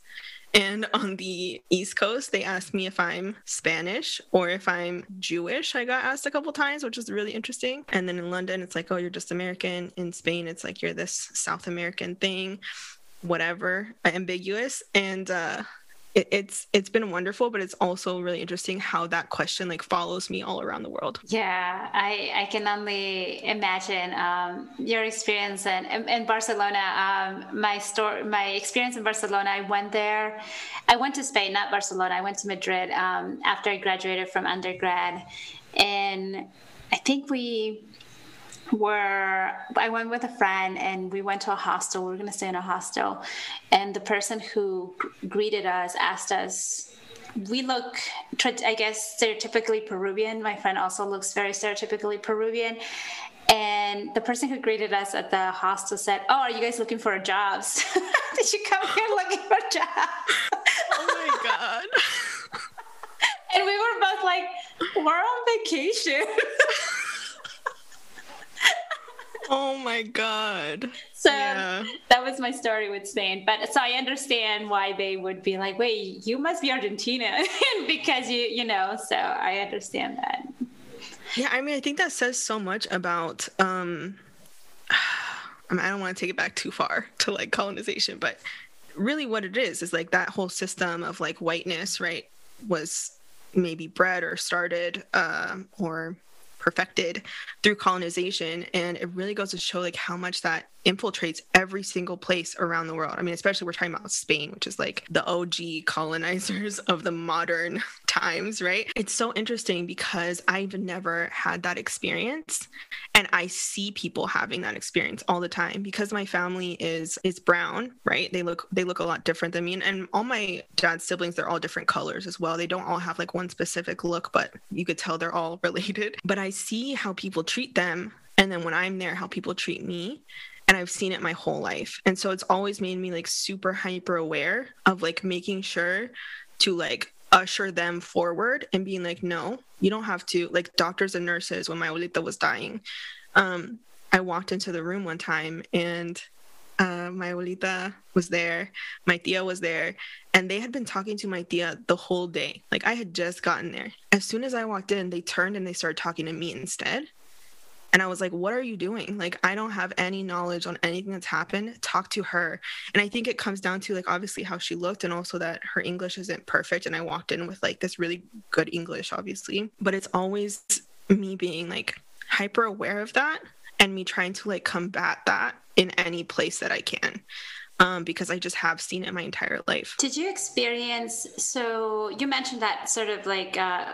And on the East Coast, they asked me if I'm Spanish or if I'm Jewish. I got asked a couple times, which is really interesting. And then in London, it's like, oh, you're just American. In Spain, it's like you're this South American thing, whatever, ambiguous. And uh, it, it's it's been wonderful but it's also really interesting how that question like follows me all around the world. Yeah i i can only imagine um, your experience in, in, in barcelona. Um, my story my experience in barcelona i went there i went to spain not barcelona i went to madrid um, after i graduated from undergrad. And i think we were I went with a friend and we went to a hostel. We were going to stay in a hostel, and the person who g- greeted us asked us. We look, I guess, stereotypically Peruvian. My friend also looks very stereotypically Peruvian. And the person who greeted us at the hostel said, "Oh, are you guys looking for jobs? Did you come here looking for jobs?" oh my god! and we were both like, "We're on vacation." oh my god. So yeah. that was my story with Spain. But so I understand why they would be like, wait, you must be Argentina because you, you know, so I understand that. Yeah, I mean, I think that says so much about um I, mean, I don't want to take it back too far to like colonization, but really what it is is like that whole system of like whiteness, right, was maybe bred or started uh, or perfected through colonization. And it really goes to show like how much that infiltrates every single place around the world. I mean especially we're talking about spain which is like the og colonizers of the modern times, right? It's so interesting because I've never had that experience and I see people having that experience all the time because my family is is brown, right? They look they look a lot different than me and, and all my dad's siblings they're all different colors as well. They don't all have like one specific look, but you could tell they're all related. But I see how people treat them and then when I'm there how people treat me and I've seen it my whole life. And so it's always made me like super hyper aware of like making sure to like usher them forward and being like, no, you don't have to. Like doctors and nurses, when my abuelita was dying, um, I walked into the room one time and uh, my abuelita was there, my tia was there, and they had been talking to my tia the whole day. Like I had just gotten there. As soon as I walked in, they turned and they started talking to me instead. And I was like, what are you doing? Like, I don't have any knowledge on anything that's happened. Talk to her. And I think it comes down to like obviously how she looked and also that her English isn't perfect. And I walked in with like this really good English, obviously. But it's always me being like hyper aware of that and me trying to like combat that in any place that I can um, because I just have seen it my entire life. Did you experience? So you mentioned that sort of like uh,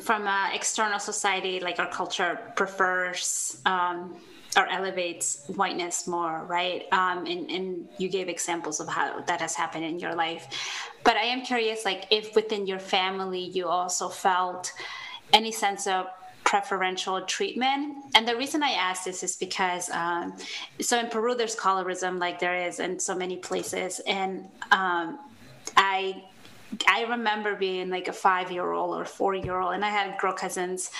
from an external society, like our culture prefers. Um, or elevates whiteness more, right? Um, and, and you gave examples of how that has happened in your life. But I am curious, like, if within your family you also felt any sense of preferential treatment. And the reason I ask this is because, um, so in Peru, there's colorism like there is in so many places. And um, I, I remember being like a five year old or four year old, and I had girl cousins,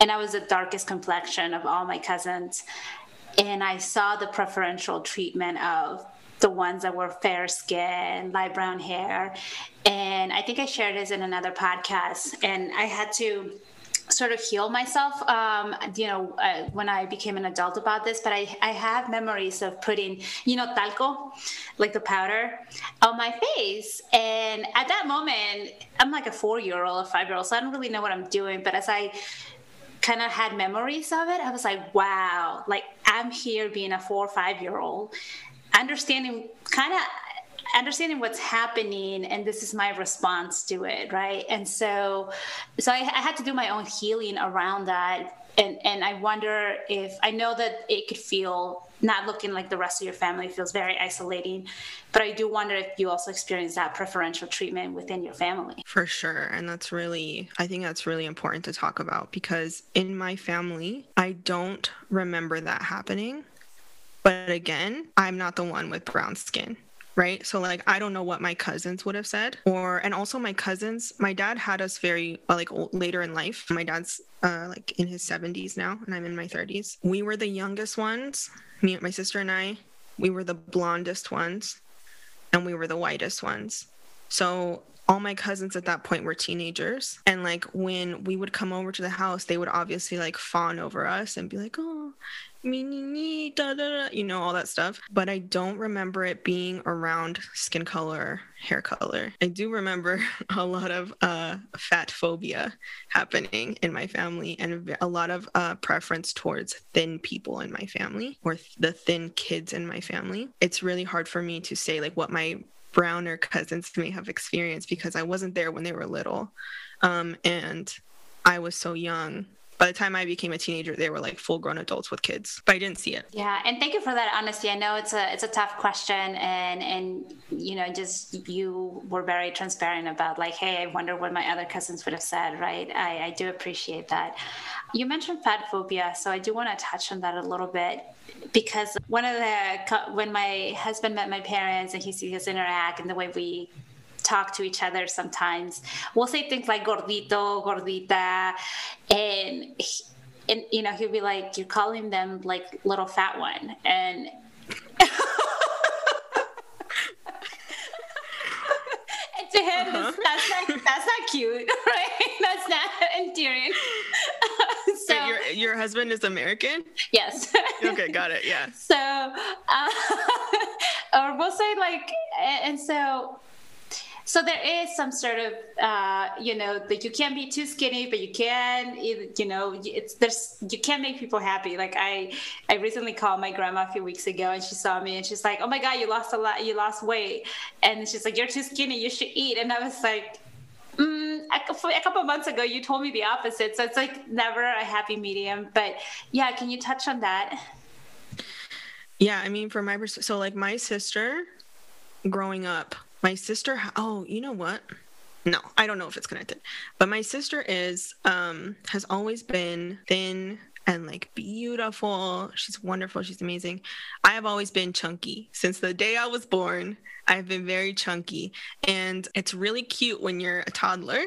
and I was the darkest complexion of all my cousins. And I saw the preferential treatment of the ones that were fair skin, light brown hair. And I think I shared this in another podcast. And I had to sort of heal myself um, you know uh, when i became an adult about this but I, I have memories of putting you know talco like the powder on my face. And at that moment i'm like a four year old a five year old so i don't really know what i'm doing but as i kind of had memories of it i was like wow like i'm here being a four or five year old understanding kind of understanding what's happening and this is my response to it right and so so I, I had to do my own healing around that and and I wonder if I know that it could feel not looking like the rest of your family feels very isolating, but I do wonder if you also experience that preferential treatment within your family. For sure, and that's really I think that's really important to talk about because in my family, I don't remember that happening. But again, I'm not the one with brown skin right? So like i don't know what my cousins would have said or and also my cousins my dad had us very uh, like later in life. My dad's uh, like in his 70s now and i'm in my 30s we were the youngest ones me my sister and i. We were the blondest ones and we were the whitest ones. So all my cousins at that point were teenagers and like when we would come over to the house they would obviously like fawn over us and be like oh me, da, da, da, you know, all that stuff. But I don't remember it being around skin color, hair color. I do remember a lot of uh, fat phobia happening in my family and a lot of uh, preference towards thin people in my family or the thin kids in my family. It's really hard for me to say like what my browner cousins may have experienced because I wasn't there when they were little. Um, and I was so young by the time I became a teenager, they were like full grown adults with kids, but I didn't see it. Yeah. And thank you for that honesty. I know it's a, it's a tough question and, and, you know, just you were very transparent about like, Hey, I wonder what my other cousins would have said. Right. I, I do appreciate that. You mentioned fat phobia. So I do want to touch on that a little bit because one of the, when my husband met my parents and he sees us interact and the way we talk to each other sometimes. We'll say things like gordito, gordita, and and you know he'll be like, "You're calling them like little fat one," and. to him, uh-huh. that's not that's not cute, right? That's not endearing. so your your husband is American. Yes. okay, got it. Yeah. So, uh, or we'll say like, and so so there is some sort of uh, you know that you can't be too skinny but you can you know it's there's you can't make people happy like i i recently called my grandma a few weeks ago and she saw me and she's like oh my god you lost a lot you lost weight and she's like you're too skinny you should eat and i was like mm, a couple months ago you told me the opposite, so it's like never a happy medium. But yeah, can you touch on that? Yeah, I mean, for my perspective, so like my sister, growing up, my sister. Oh, you know what? No, I don't know if it's connected, but my sister is um has always been thin and like beautiful. She's wonderful. She's amazing. I have always been chunky since the day I was born. I've been very chunky, and it's really cute when you're a toddler.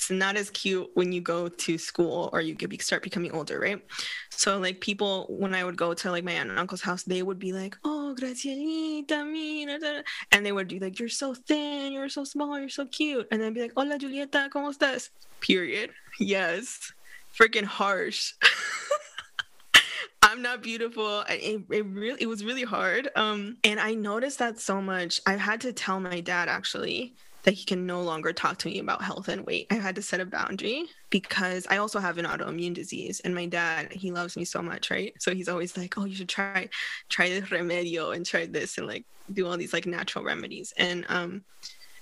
It's not as cute when you go to school or you start becoming older, right? So like people, when I would go to like my aunt and uncle's house, they would be like, "Oh, Gracielita, mira," and they would be like, "You're so thin, you're so small, you're so cute," and then be like, "Hola, Julieta, cómo estás?" Period. Yes, freaking harsh. I'm not beautiful. It, it really it was really hard. Um, and I noticed that so much. I had to tell my dad actually that he can no longer talk to me about health and weight. I had to set a boundary because I also have an autoimmune disease and my dad, he loves me so much, right? So he's always like, "Oh, you should try try this remedio and try this and like do all these like natural remedies." And um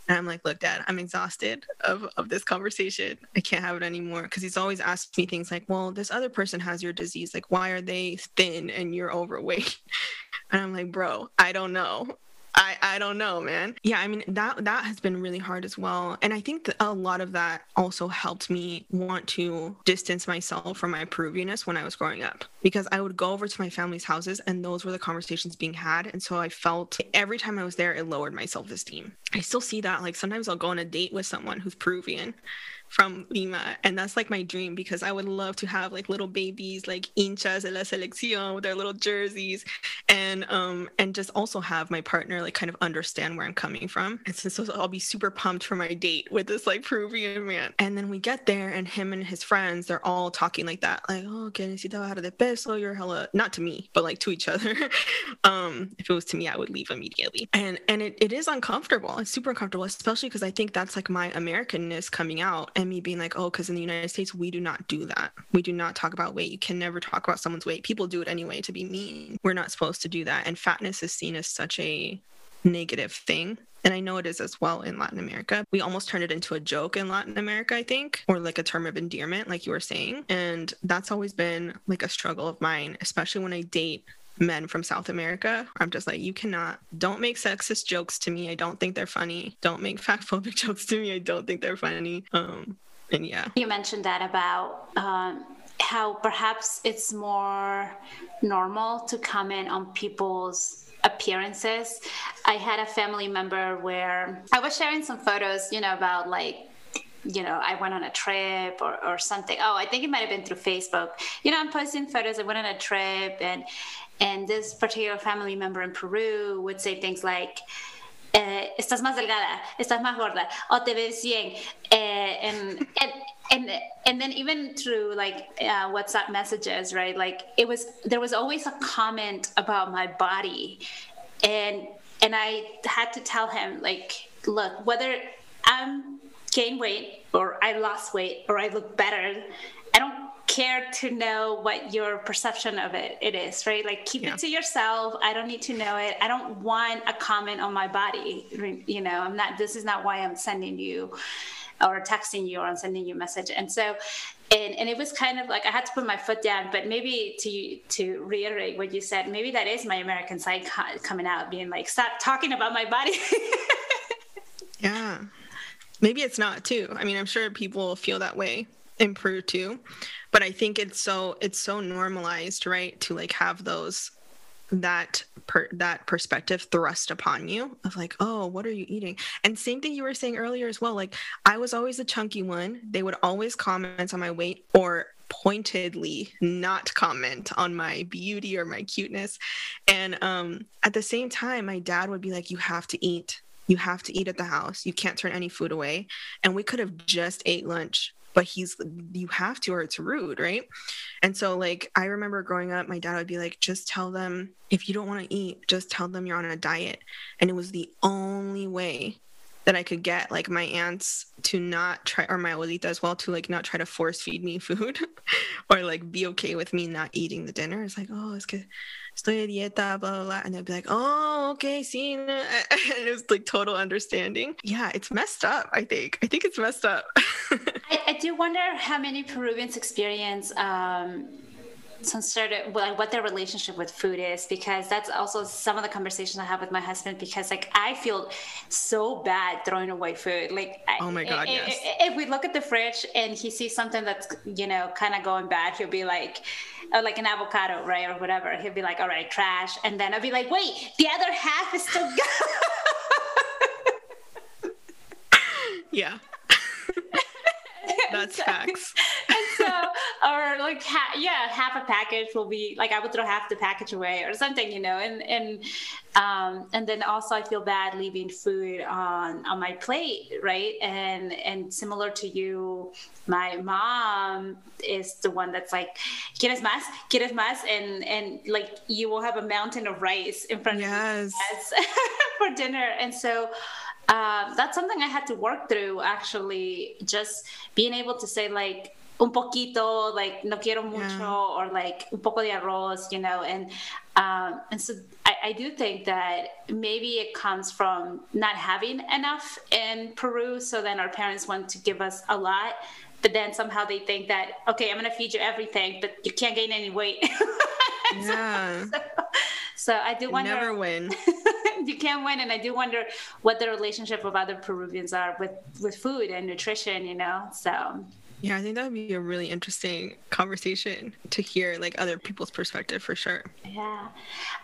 and I'm like, look, dad, I'm exhausted of, of this conversation. I can't have it anymore. Cause he's always asked me things like, well, this other person has your disease. Like, why are they thin and you're overweight? And I'm like, bro, I don't know. I, I don't know, man. Yeah, I mean that that has been really hard as well. And I think a lot of that also helped me want to distance myself from my Peruvianness when I was growing up. Because I would go over to my family's houses and those were the conversations being had. And so I felt every time I was there, it lowered my self-esteem. I still see that. Like sometimes I'll go on a date with someone who's Peruvian from Lima. And that's like my dream because I would love to have like little babies, like hinchas de la selección with their little jerseys and um and just also have my partner like kind of understand where I'm coming from. And so, so I'll be super pumped for my date with this like Peruvian man. And then we get there and him and his friends, they're all talking like that. Like, oh, que necesita bajar de peso, you're hella not to me, but like to each other. um, if it was to me, I would leave immediately. And and it, it is uncomfortable. It's super uncomfortable, especially because I think that's like my Americanness coming out and me being like, oh, because in the United States, we do not do that. We do not talk about weight. You can never talk about someone's weight. People do it anyway to be mean. We're not supposed to do that. And fatness is seen as such a negative thing. And I know it is as well in Latin America. We almost turned it into a joke in Latin America, I think, or like a term of endearment, like you were saying. And that's always been like a struggle of mine, especially when I date men from South America. I'm just like, you cannot, don't make sexist jokes to me. I don't think they're funny. Don't make phobic jokes to me. I don't think they're funny. Um, and yeah. You mentioned that about um, how perhaps it's more normal to comment on people's appearances. I had a family member where I was sharing some photos, you know, about like you know, I went on a trip or, or something. Oh, I think it might have been through Facebook. You know, I'm posting photos. I went on a trip, and and this particular family member in Peru would say things like, eh, estás más delgada, estás más gorda, o te ves bien. Eh, and, and, and, and then even through like uh, WhatsApp messages, right? Like it was, there was always a comment about my body. And, and I had to tell him, like, look, whether I'm gain weight or I lost weight or I look better, I don't care to know what your perception of it it is right? Like keep yeah. it to yourself. I don't need to know it. I don't want a comment on my body you know i'm not this is not why i'm sending you or texting you or i'm sending you a message. And so and, and it was kind of like i had to put my foot down but maybe to to reiterate what you said maybe that is my american side coming out being like stop talking about my body. Yeah. Maybe it's not too. I mean i'm sure people feel that way Peru too. But I think it's so it's so normalized, right, to like have those that per that perspective thrust upon you of like oh what are you eating? And same thing you were saying earlier as well like i was always a chunky one. They would always comment on my weight or pointedly not comment on my beauty or my cuteness. And um at the same time my dad would be like you have to eat. You have to eat at the house. You can't turn any food away. And we could have just ate lunch but he's you have to or it's rude right and so like i remember growing up my dad would be like just tell them if you don't want to eat just tell them you're on a diet and it was the only way that I could get like my aunts to not try or my abuelita as well to like not try to force feed me food or like be okay with me not eating the dinner. It's like, oh, it's good estoy de dieta, blah, blah, blah. And they'd be like, oh, okay, see. And it was like total understanding. Yeah, it's messed up, I think. I think it's messed up. I, do wonder how many Peruvians experience um, some sort of like what their relationship with food is because that's also some of the conversations I have with my husband because like I feel so bad throwing away food. Like oh my god if, yes. if we look at the fridge and he sees something that's you know kind of going bad he'll be like or like an avocado right or whatever. He'll be like all right trash. And then I'll be like wait the other half is still good yeah that's facts. and so or like ha- yeah half a package will be like i would throw half the package away or something you know and and um, and then also i feel bad leaving food on on my plate right? And and similar to you my mom is the one that's like quieres más? Quieres más? And and like you will have a mountain of rice in front yes. of you for dinner. And so uh, that's something I had to work through actually, just being able to say, like, un poquito, like no quiero mucho, yeah. or like un poco de arroz, you know, and um, and so I, I, do think that maybe it comes from not having enough in Peru, so then our parents want to give us a lot, but then somehow they think that okay, I'm gonna feed you everything, but you can't gain any weight. yeah. So, so, I do wonder. You never win. you can't win, and I do wonder what the relationship of other Peruvians are with with food and nutrition. You know, so yeah, I think that would be a really interesting conversation to hear like other people's perspective for sure. Yeah.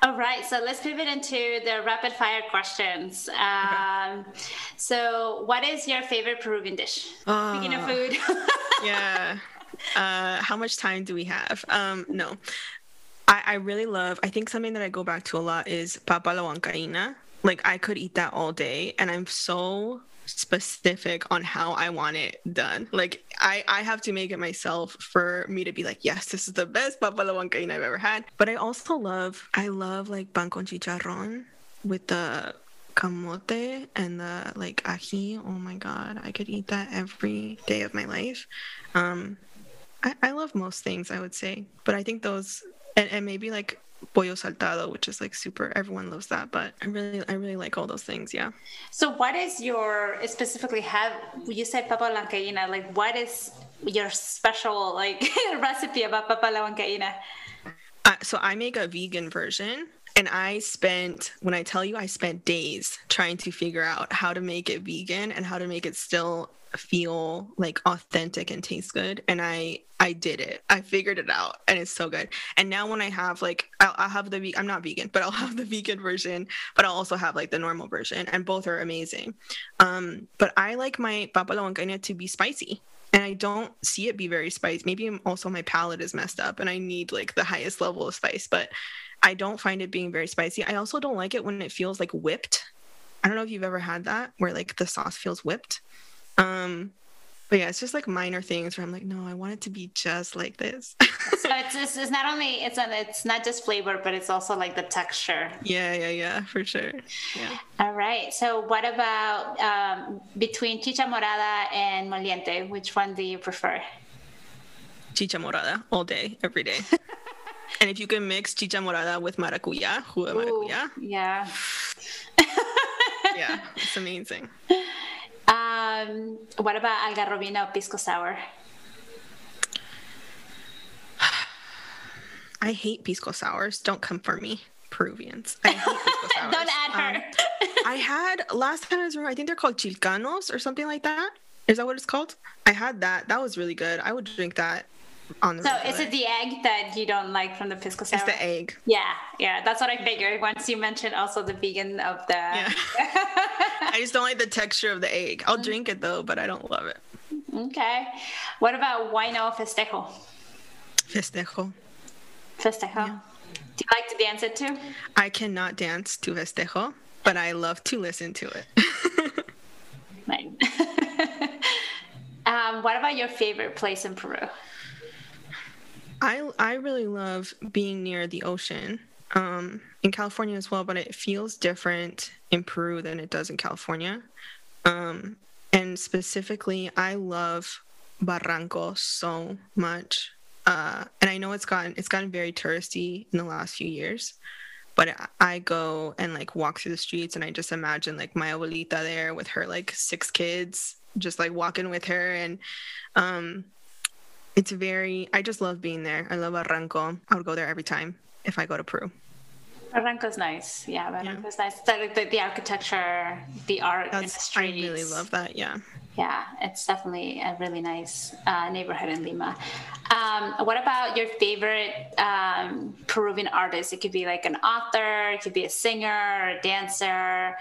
All right. So let's pivot into the rapid fire questions. Um, okay. So, what is your favorite Peruvian dish? Uh, Speaking of food. yeah. Uh, how much time do we have? Um, no. I, I really love, I think something that I go back to a lot is papa la huancaína. Like, I could eat that all day, and I'm so specific on how I want it done. Like I, I have to make it myself for me to be like, yes, this is the best papa la huancaína I've ever had. But I also love, I love like pan con chicharrón with the camote and the like ají. Oh my god, I could eat that every day of my life. Um, I, I love most things, I would say, but I think those and, and maybe like pollo saltado, which is like super. Everyone loves that, but I really, I really like all those things. Yeah. So, what is your specifically have? You said papa la huancaína. Like, what is your special like recipe about papa la huancaína? Uh, so I make a vegan version. And I spent, when I tell you, I spent days trying to figure out how to make it vegan and how to make it still feel like authentic and taste good and i i did it i figured it out and it's so good and now when i have like i'll, I'll have the i'm not vegan but i'll have the vegan version but i'll also have like the normal version and both are amazing um but i like my papa to be spicy and I don't see it be very spicy. Maybe also my palate is messed up and I need like the highest level of spice, but I don't find it being very spicy. I also don't like it when it feels like whipped. I don't know if you've ever had that where like the sauce feels whipped. Um, but yeah, it's just like minor things where I'm like, no, I want it to be just like this. so it's, it's, it's not only it's it's not just flavor, but it's also like the texture. Yeah, yeah, yeah, for sure. Yeah. All right. So what about um, between chicha morada and moliente? Which one do you prefer? Chicha morada all day, every day. and if you can mix chicha morada with maracuya, jugo maracuya. yeah. yeah, it's amazing. Um, what about algarrobina or pisco sour? I hate pisco sours. Don't come for me, Peruvians. I hate pisco sours. Don't add her. Um, I had last time I was I think they're called chilcanos or something like that. Is that what it's called? I had that. That was really good. I would drink that on the So regular. is it the egg that you don't like from the pisco sour? It's the egg. Yeah, yeah, that's what I figured. Once you mentioned also the vegan of the. Yeah. I just don't like the texture of the egg. I'll mm. drink it though, but I don't love it. Okay. What about huayno festejo? Festejo. Festejo. Yeah. Do you like to dance it too? I cannot dance to festejo, but I love to listen to it. right. um, what about your favorite place in Peru? I I really love being near the ocean. Um, in California as well, but it feels different in Peru than it does in California. Um, and specifically, I love Barranco so much. Uh, and I know it's gotten it's gotten very touristy in the last few years, but I go and like walk through the streets and I just imagine like my abuelita there with her like six kids, just like walking with her and um, it's very I just love being there. I love Barranco. I would go there every time if I go to Peru. Barranco's nice. Yeah, Barranco's yeah. nice. The, the, the, architecture, the art That's, in the streets. I really love that. Yeah. Yeah, it's definitely a really nice uh, neighborhood in Lima. Um, what about your favorite um, Peruvian artist? It could be like an author, it could be a singer, a dancer,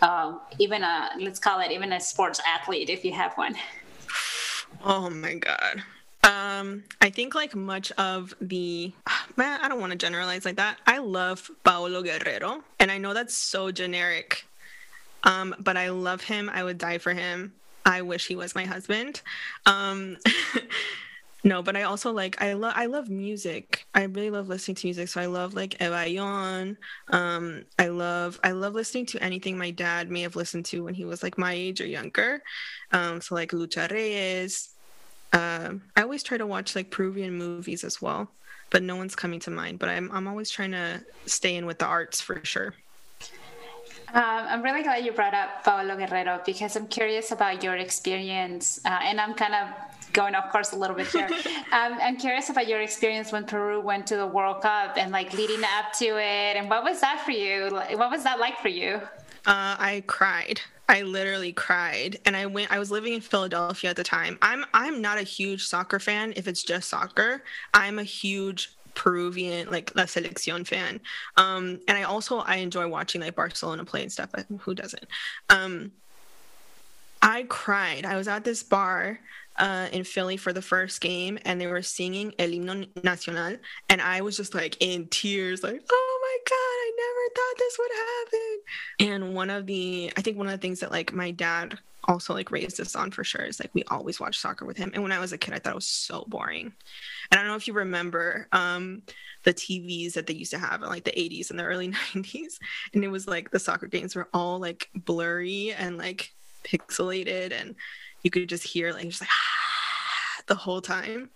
uh, even a let's call it even a sports athlete if you have one. Oh my god. Um, I think like much of the man, I don't want to generalize like that. I love Paolo Guerrero, and I know that's so generic. Um, but I love him. I would die for him. I wish he was my husband. Um, no, but I also like I love I love music. I really love listening to music. So I love like Eva Ayllón. Um, I love I love listening to anything my dad may have listened to when he was like my age or younger. Um, so like Lucha Reyes, uh, I always try to watch like Peruvian movies as well, but no one's coming to mind. But I'm I'm always trying to stay in with the arts for sure. Um, I'm really glad you brought up Paolo Guerrero because I'm curious about your experience, uh, and I'm kind of going off course a little bit here. um, I'm curious about your experience when Peru went to the World Cup and like leading up to it, and what was that for you? What was that like for you? Uh, I cried. I literally cried, and I went. I was living in Philadelphia at the time. I'm I'm not a huge soccer fan. If it's just soccer, I'm a huge Peruvian like La Selección fan. Um, and I also I enjoy watching like Barcelona play and stuff. Who doesn't? Um, I cried. I was at this bar uh, in Philly for the first game, and they were singing El Himno Nacional, and I was just like in tears, like, oh my god, I never thought this would happen. And one of the, I think one of the things that like my dad also like raised us on for sure is like we always watch soccer with him. And when I was a kid, I thought it was so boring. And I don't know if you remember um, the TVs that they used to have in like the 80s and the early 90s, and it was like the soccer games were all like blurry and like pixelated and you could just hear like just like the whole time.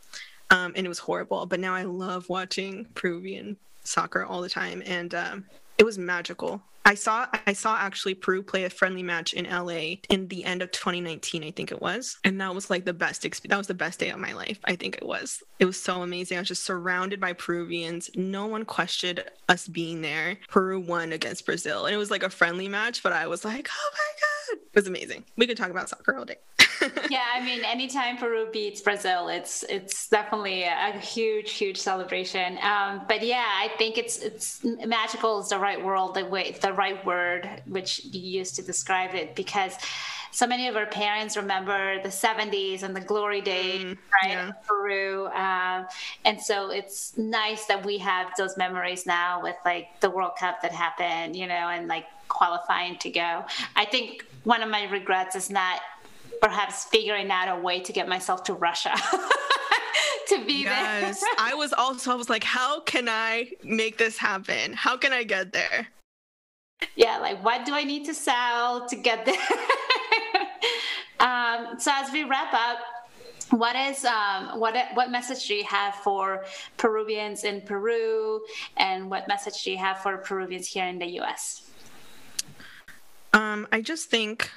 Um, and it was horrible. But now I love watching Peruvian soccer all the time, and um, it was magical. I saw I saw actually Peru play a friendly match in LA in the end of 2019, I think it was, and that was like the best experience. That was the best day of my life. I think it was. It was so amazing. I was just surrounded by Peruvians. No one questioned us being there. Peru won against Brazil, and it was like a friendly match. But I was like, oh my god, it was amazing. We could talk about soccer all day. yeah, I mean, anytime Peru beats Brazil, it's it's definitely a huge, huge celebration. Um, but yeah, I think it's it's magical is the right word, the way the right word which you used to describe it because so many of our parents remember the 70s and the glory days, mm, right, yeah. Peru. Um, and so it's nice that we have those memories now with like the World Cup that happened, you know, and like qualifying to go. I think one of my regrets is not perhaps figuring out a way to get myself to Russia. to be yes. there. I was also I was like, how can I make this happen? How can I get there? Yeah, like what do I need to sell to get there? um, so as we wrap up, what is um, what what message do you have for Peruvians in Peru, and what message do you have for Peruvians here in the U.S.? Um, I just think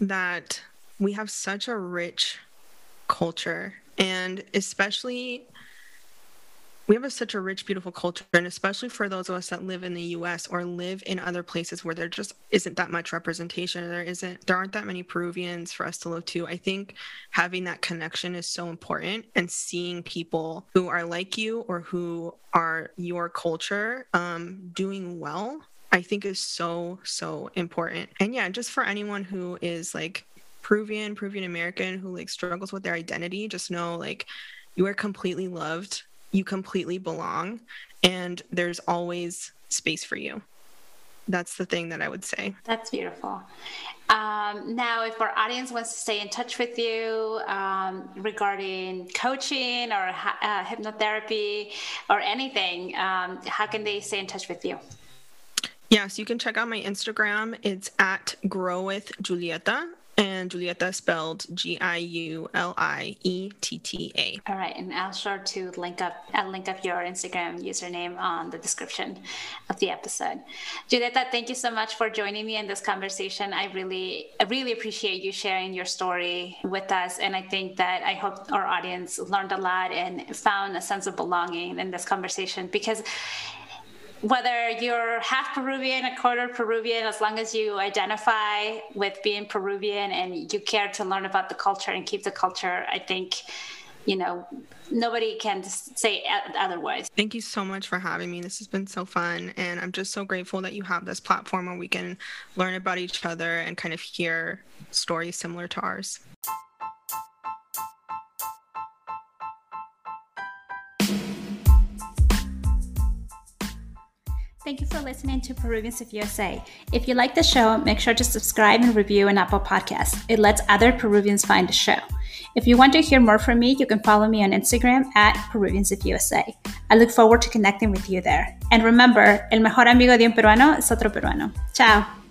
that we have such a rich culture and especially we have a, such a rich beautiful culture and especially for those of us that live in the us or live in other places where there just isn't that much representation there isn't there aren't that many peruvians for us to look to i think having that connection is so important and seeing people who are like you or who are your culture um, doing well i think is so so important. And yeah just for anyone who is like Peruvian, Peruvian American who like struggles with their identity, just know like you are completely loved, you completely belong, and there's always space for you. That's the thing that I would say. That's beautiful. Um, now, if our audience wants to stay in touch with you um, regarding coaching or uh, hypnotherapy or anything, um, how can they stay in touch with you? Yes, you can check out my Instagram. It's at Grow with Giulietta and Giulietta spelled G I U L I E T T A. All right, and I'll sure to link up I'll link up your Instagram username on the description of the episode. Giulietta, thank you so much for joining me in this conversation. I really I really appreciate you sharing your story with us, and I think that I hope our audience learned a lot and found a sense of belonging in this conversation because whether you're half Peruvian, a quarter Peruvian, as long as you identify with being Peruvian and you care to learn about the culture and keep the culture, I think, you know, nobody can say otherwise. Thank you so much for having me. This has been so fun. And I'm just so grateful that you have this platform where we can learn about each other and kind of hear stories similar to ours. Thank you for listening to Peruvians of USA. If you like the show, make sure to subscribe and review on Apple Podcasts. It lets other Peruvians find the show. If you want to hear more from me, you can follow me on Instagram at Peruvians of USA. I look forward to connecting with you there. And remember, el mejor amigo de un peruano es otro peruano. Ciao.